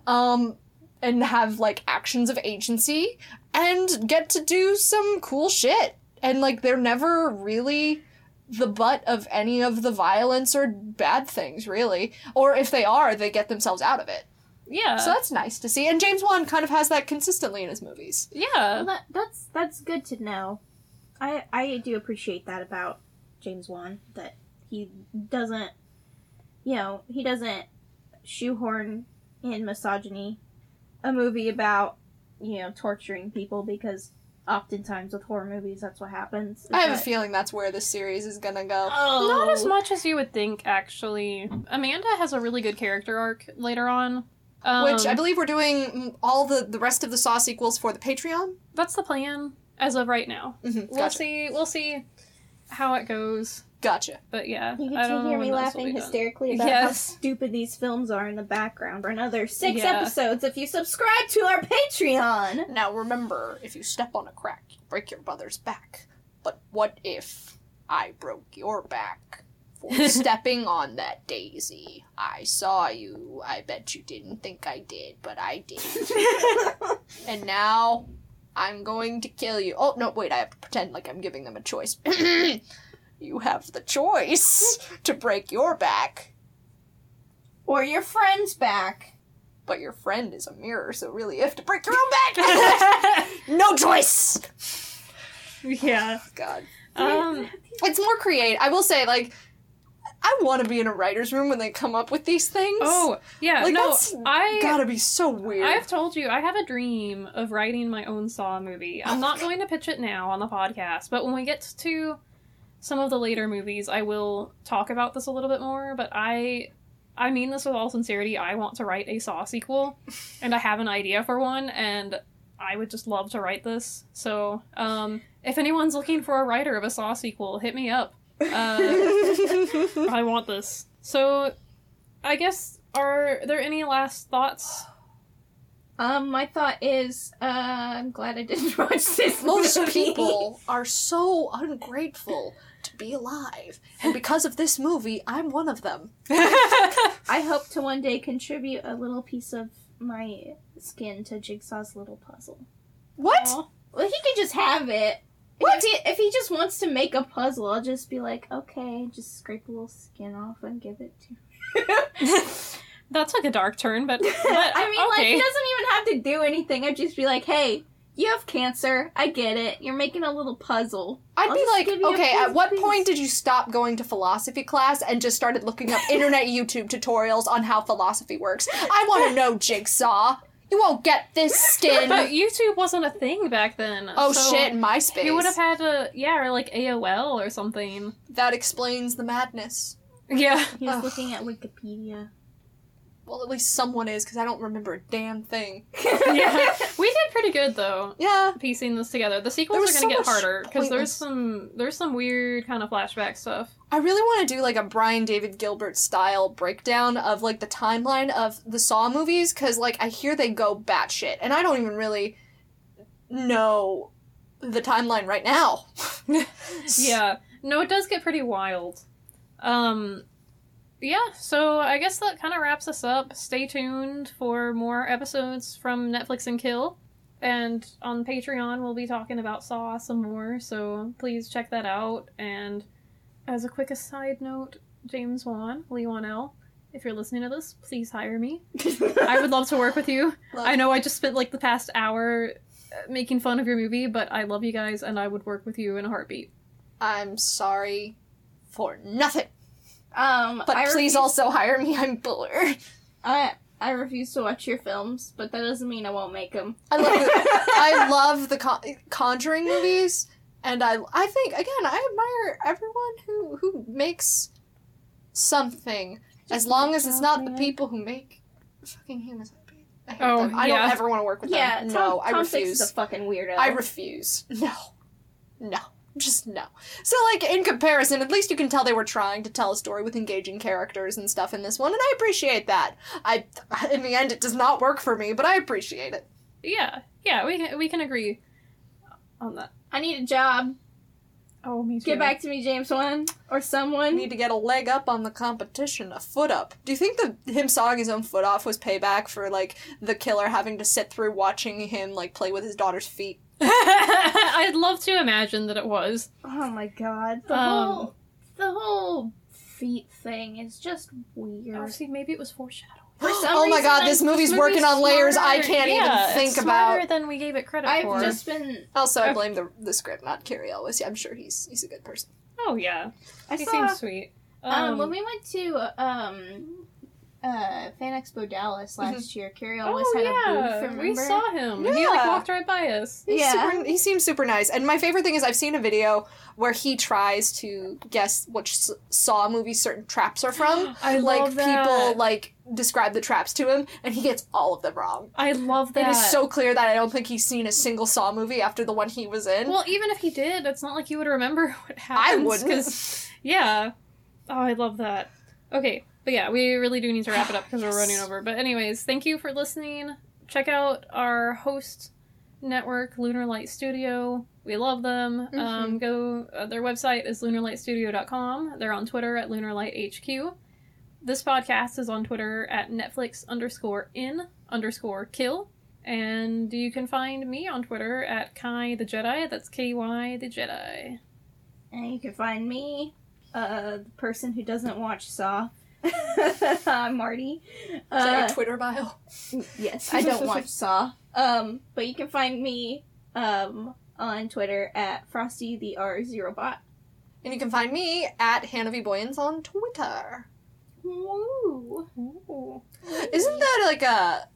Um, and have, like, actions of agency and get to do some cool shit. And, like, they're never really the butt of any of the violence or bad things, really. Or if they are, they get themselves out of it. Yeah, So that's nice to see. And James Wan kind of has that consistently in his movies. yeah. Well, that, that's that's good to know. I I do appreciate that about James Wan that he doesn't, you know, he doesn't shoehorn in misogyny a movie about you know torturing people because oftentimes with horror movies that's what happens. I have a feeling that's where this series is gonna go. Oh, Not as much as you would think, actually. Amanda has a really good character arc later on. Um, Which I believe we're doing all the, the rest of the Saw sequels for the Patreon. that's the plan as of right now. Mm-hmm. We'll see. We'll see how it goes. Gotcha. But yeah, You I get to don't hear know me when this will laughing be done. hysterically about how Yes. stupid these films are in the background for another six Yeah. episodes if you subscribe to our Patreon. Now remember, if you step on a crack, you break your brother's back. But what if I broke your back for stepping on that daisy? I saw you. I bet you didn't think I did, but I did. and now I'm going to kill you. Oh, no, wait, I have to pretend like I'm giving them a choice. you have the choice to break your back, or your friend's back. but your friend is a mirror, so really you have to break your own back. no choice! yeah. God. Um. It's more creative. I will say, like, I want to be in a writer's room when they come up with these things. Oh yeah. Like, no, that's I. gotta be so weird. I've told you I have a dream of writing my own Saw movie. I'm not going to pitch it now on the podcast, but when we get to some of the later movies, I will talk about this a little bit more. But I, I mean this with all sincerity. I want to write a Saw sequel, and I have an idea for one, and I would just love to write this. So, um, if anyone's looking for a writer of a Saw sequel, hit me up. Uh, I want this. So, I guess are there any last thoughts? Um, my thought is, uh, I'm glad I didn't watch this Most movie. people are so ungrateful to be alive, and because of this movie, I'm one of them. I hope to one day contribute a little piece of my skin to Jigsaw's little puzzle. What? Aw. Well, he could just have it. What? If he, if he just wants to make a puzzle, I'll just be like, okay, just scrape a little skin off and give it to That took a dark turn, but, but I mean, like, he doesn't even have to do anything. I'd just be like, hey, you have cancer. I get it. You're making a little puzzle. I'd I'll be like, give you a okay, at what of point did you stop going to philosophy class and just started looking up internet YouTube tutorials on how philosophy works? I want to know, Jigsaw. You won't get this skin. but YouTube wasn't a thing back then. oh so shit, MySpace. You would have had a yeah, or like AOL or something. that explains the madness. Yeah. He's Ugh. looking at Wikipedia. Well, at least someone is, because I don't remember a damn thing. yeah. We did pretty good though. Yeah, Piecing this together. The sequels are gonna so get harder because there's some there's some weird kind of flashback stuff. I really want to do like a Brian David Gilbert style breakdown of like the timeline of the Saw movies because like I hear they go batshit and I don't even really know the timeline right now. Yeah. No, it does get pretty wild. Um yeah, so I guess that kind of wraps us up. Stay tuned for more episodes from Netflix and Kill. And on Patreon, we'll be talking about Saw some more, so please check that out. And as a quick aside note, James Wan, Leigh Whannell, if you're listening to this, please hire me. I would love to work with you. I know I just spent like the past hour uh, making fun of your movie, but I love you guys and I would work with you in a heartbeat. I'm sorry for nothing. Um, But I please refuse, also hire me. I'm bored. I I refuse to watch your films, but that doesn't mean I won't make them. I love the, I love the Con- Conjuring movies, and I I think again I admire everyone who who makes something as long as it's not the people who make fucking humans. I hate Oh, them. I yeah. don't ever want to work with Yeah, them. Tom, no, I Tom Six refuse. is a fucking weirdo. I refuse. No, no, just no. So like in comparison, at least you can tell they were trying to tell a story with engaging characters and stuff in this one, and I appreciate that. I in the end it does not work for me, but I appreciate it. Yeah, yeah, we can, we can agree on that. I need a job. Oh, me too. Get back to me, James Wan or I someone. need to get a leg up on the competition, a foot up. Do you think that him sawing his own foot off was payback for like the killer having to sit through watching him like play with his daughter's feet? I'd love to imagine that it was. Oh my god, the Um, whole the whole feet thing is just weird. Oh, see, maybe it was foreshadowing. Oh my god, this movie's this working on layers I can't yeah, even think it's smarter about. than we gave it credit I've for. just been. Also, I blame the the script, not Cary Elwes. Yeah, I'm sure he's he's a good person. Oh yeah, I he saw seems sweet. um, when we went to um uh Fan Expo Dallas last year. Cary Elwes oh had yeah, a booth. Remember? we saw him. Yeah. He like walked right by us. He's Yeah. super, he seems super nice. And my favorite thing is I've seen a video where he tries to guess which Saw movie certain traps are from. I like love that. people like describe the traps to him, and he gets all of them wrong. I love that. It is so clear that I don't think he's seen a single Saw movie after the one he was in. Well, even if he did, it's not like he would remember what happened. I wouldn't. 'cause- yeah. Oh, I love that. Okay, but yeah, we really do need to wrap it up because we're running over. But anyways, thank you for listening. Check out our host network, Lunar Light Studio. We love them. Mm-hmm. Um, go. Uh, their website is lunarlightstudio.com. They're on Twitter at lunarlighthq. This podcast is on Twitter at Netflix underscore in underscore kill. And you can find me on Twitter at Kai the Jedi. That's K Y the Jedi. And you can find me, uh, the person who doesn't watch Saw. I'm Marty. Is that Uh, Twitter bio? yes, I don't watch Saw. Um, but you can find me um on Twitter at Frosty the R Zero Bot. And you can find me at Hannah V. Boyens on Twitter. Woo. Ooh. Isn't that like a.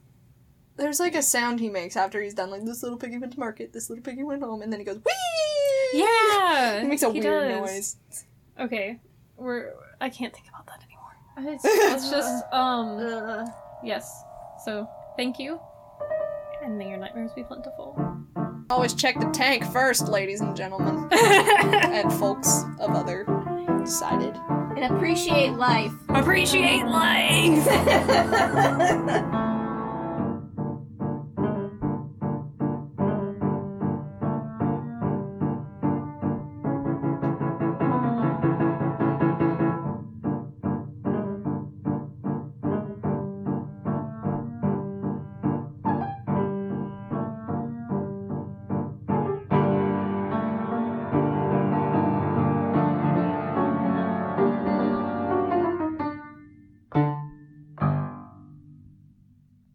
There's like a sound he makes after he's done, like, this little piggy went to market, this little piggy went home, and then he goes, wee! Yeah! He makes a weird does. noise. Okay. We're I can't think about that anymore. It's, Let's just um uh, yes. So thank you. And may your nightmares be plentiful. Always check the tank first, ladies and gentlemen, and folks of other decided. And appreciate life. Appreciate life!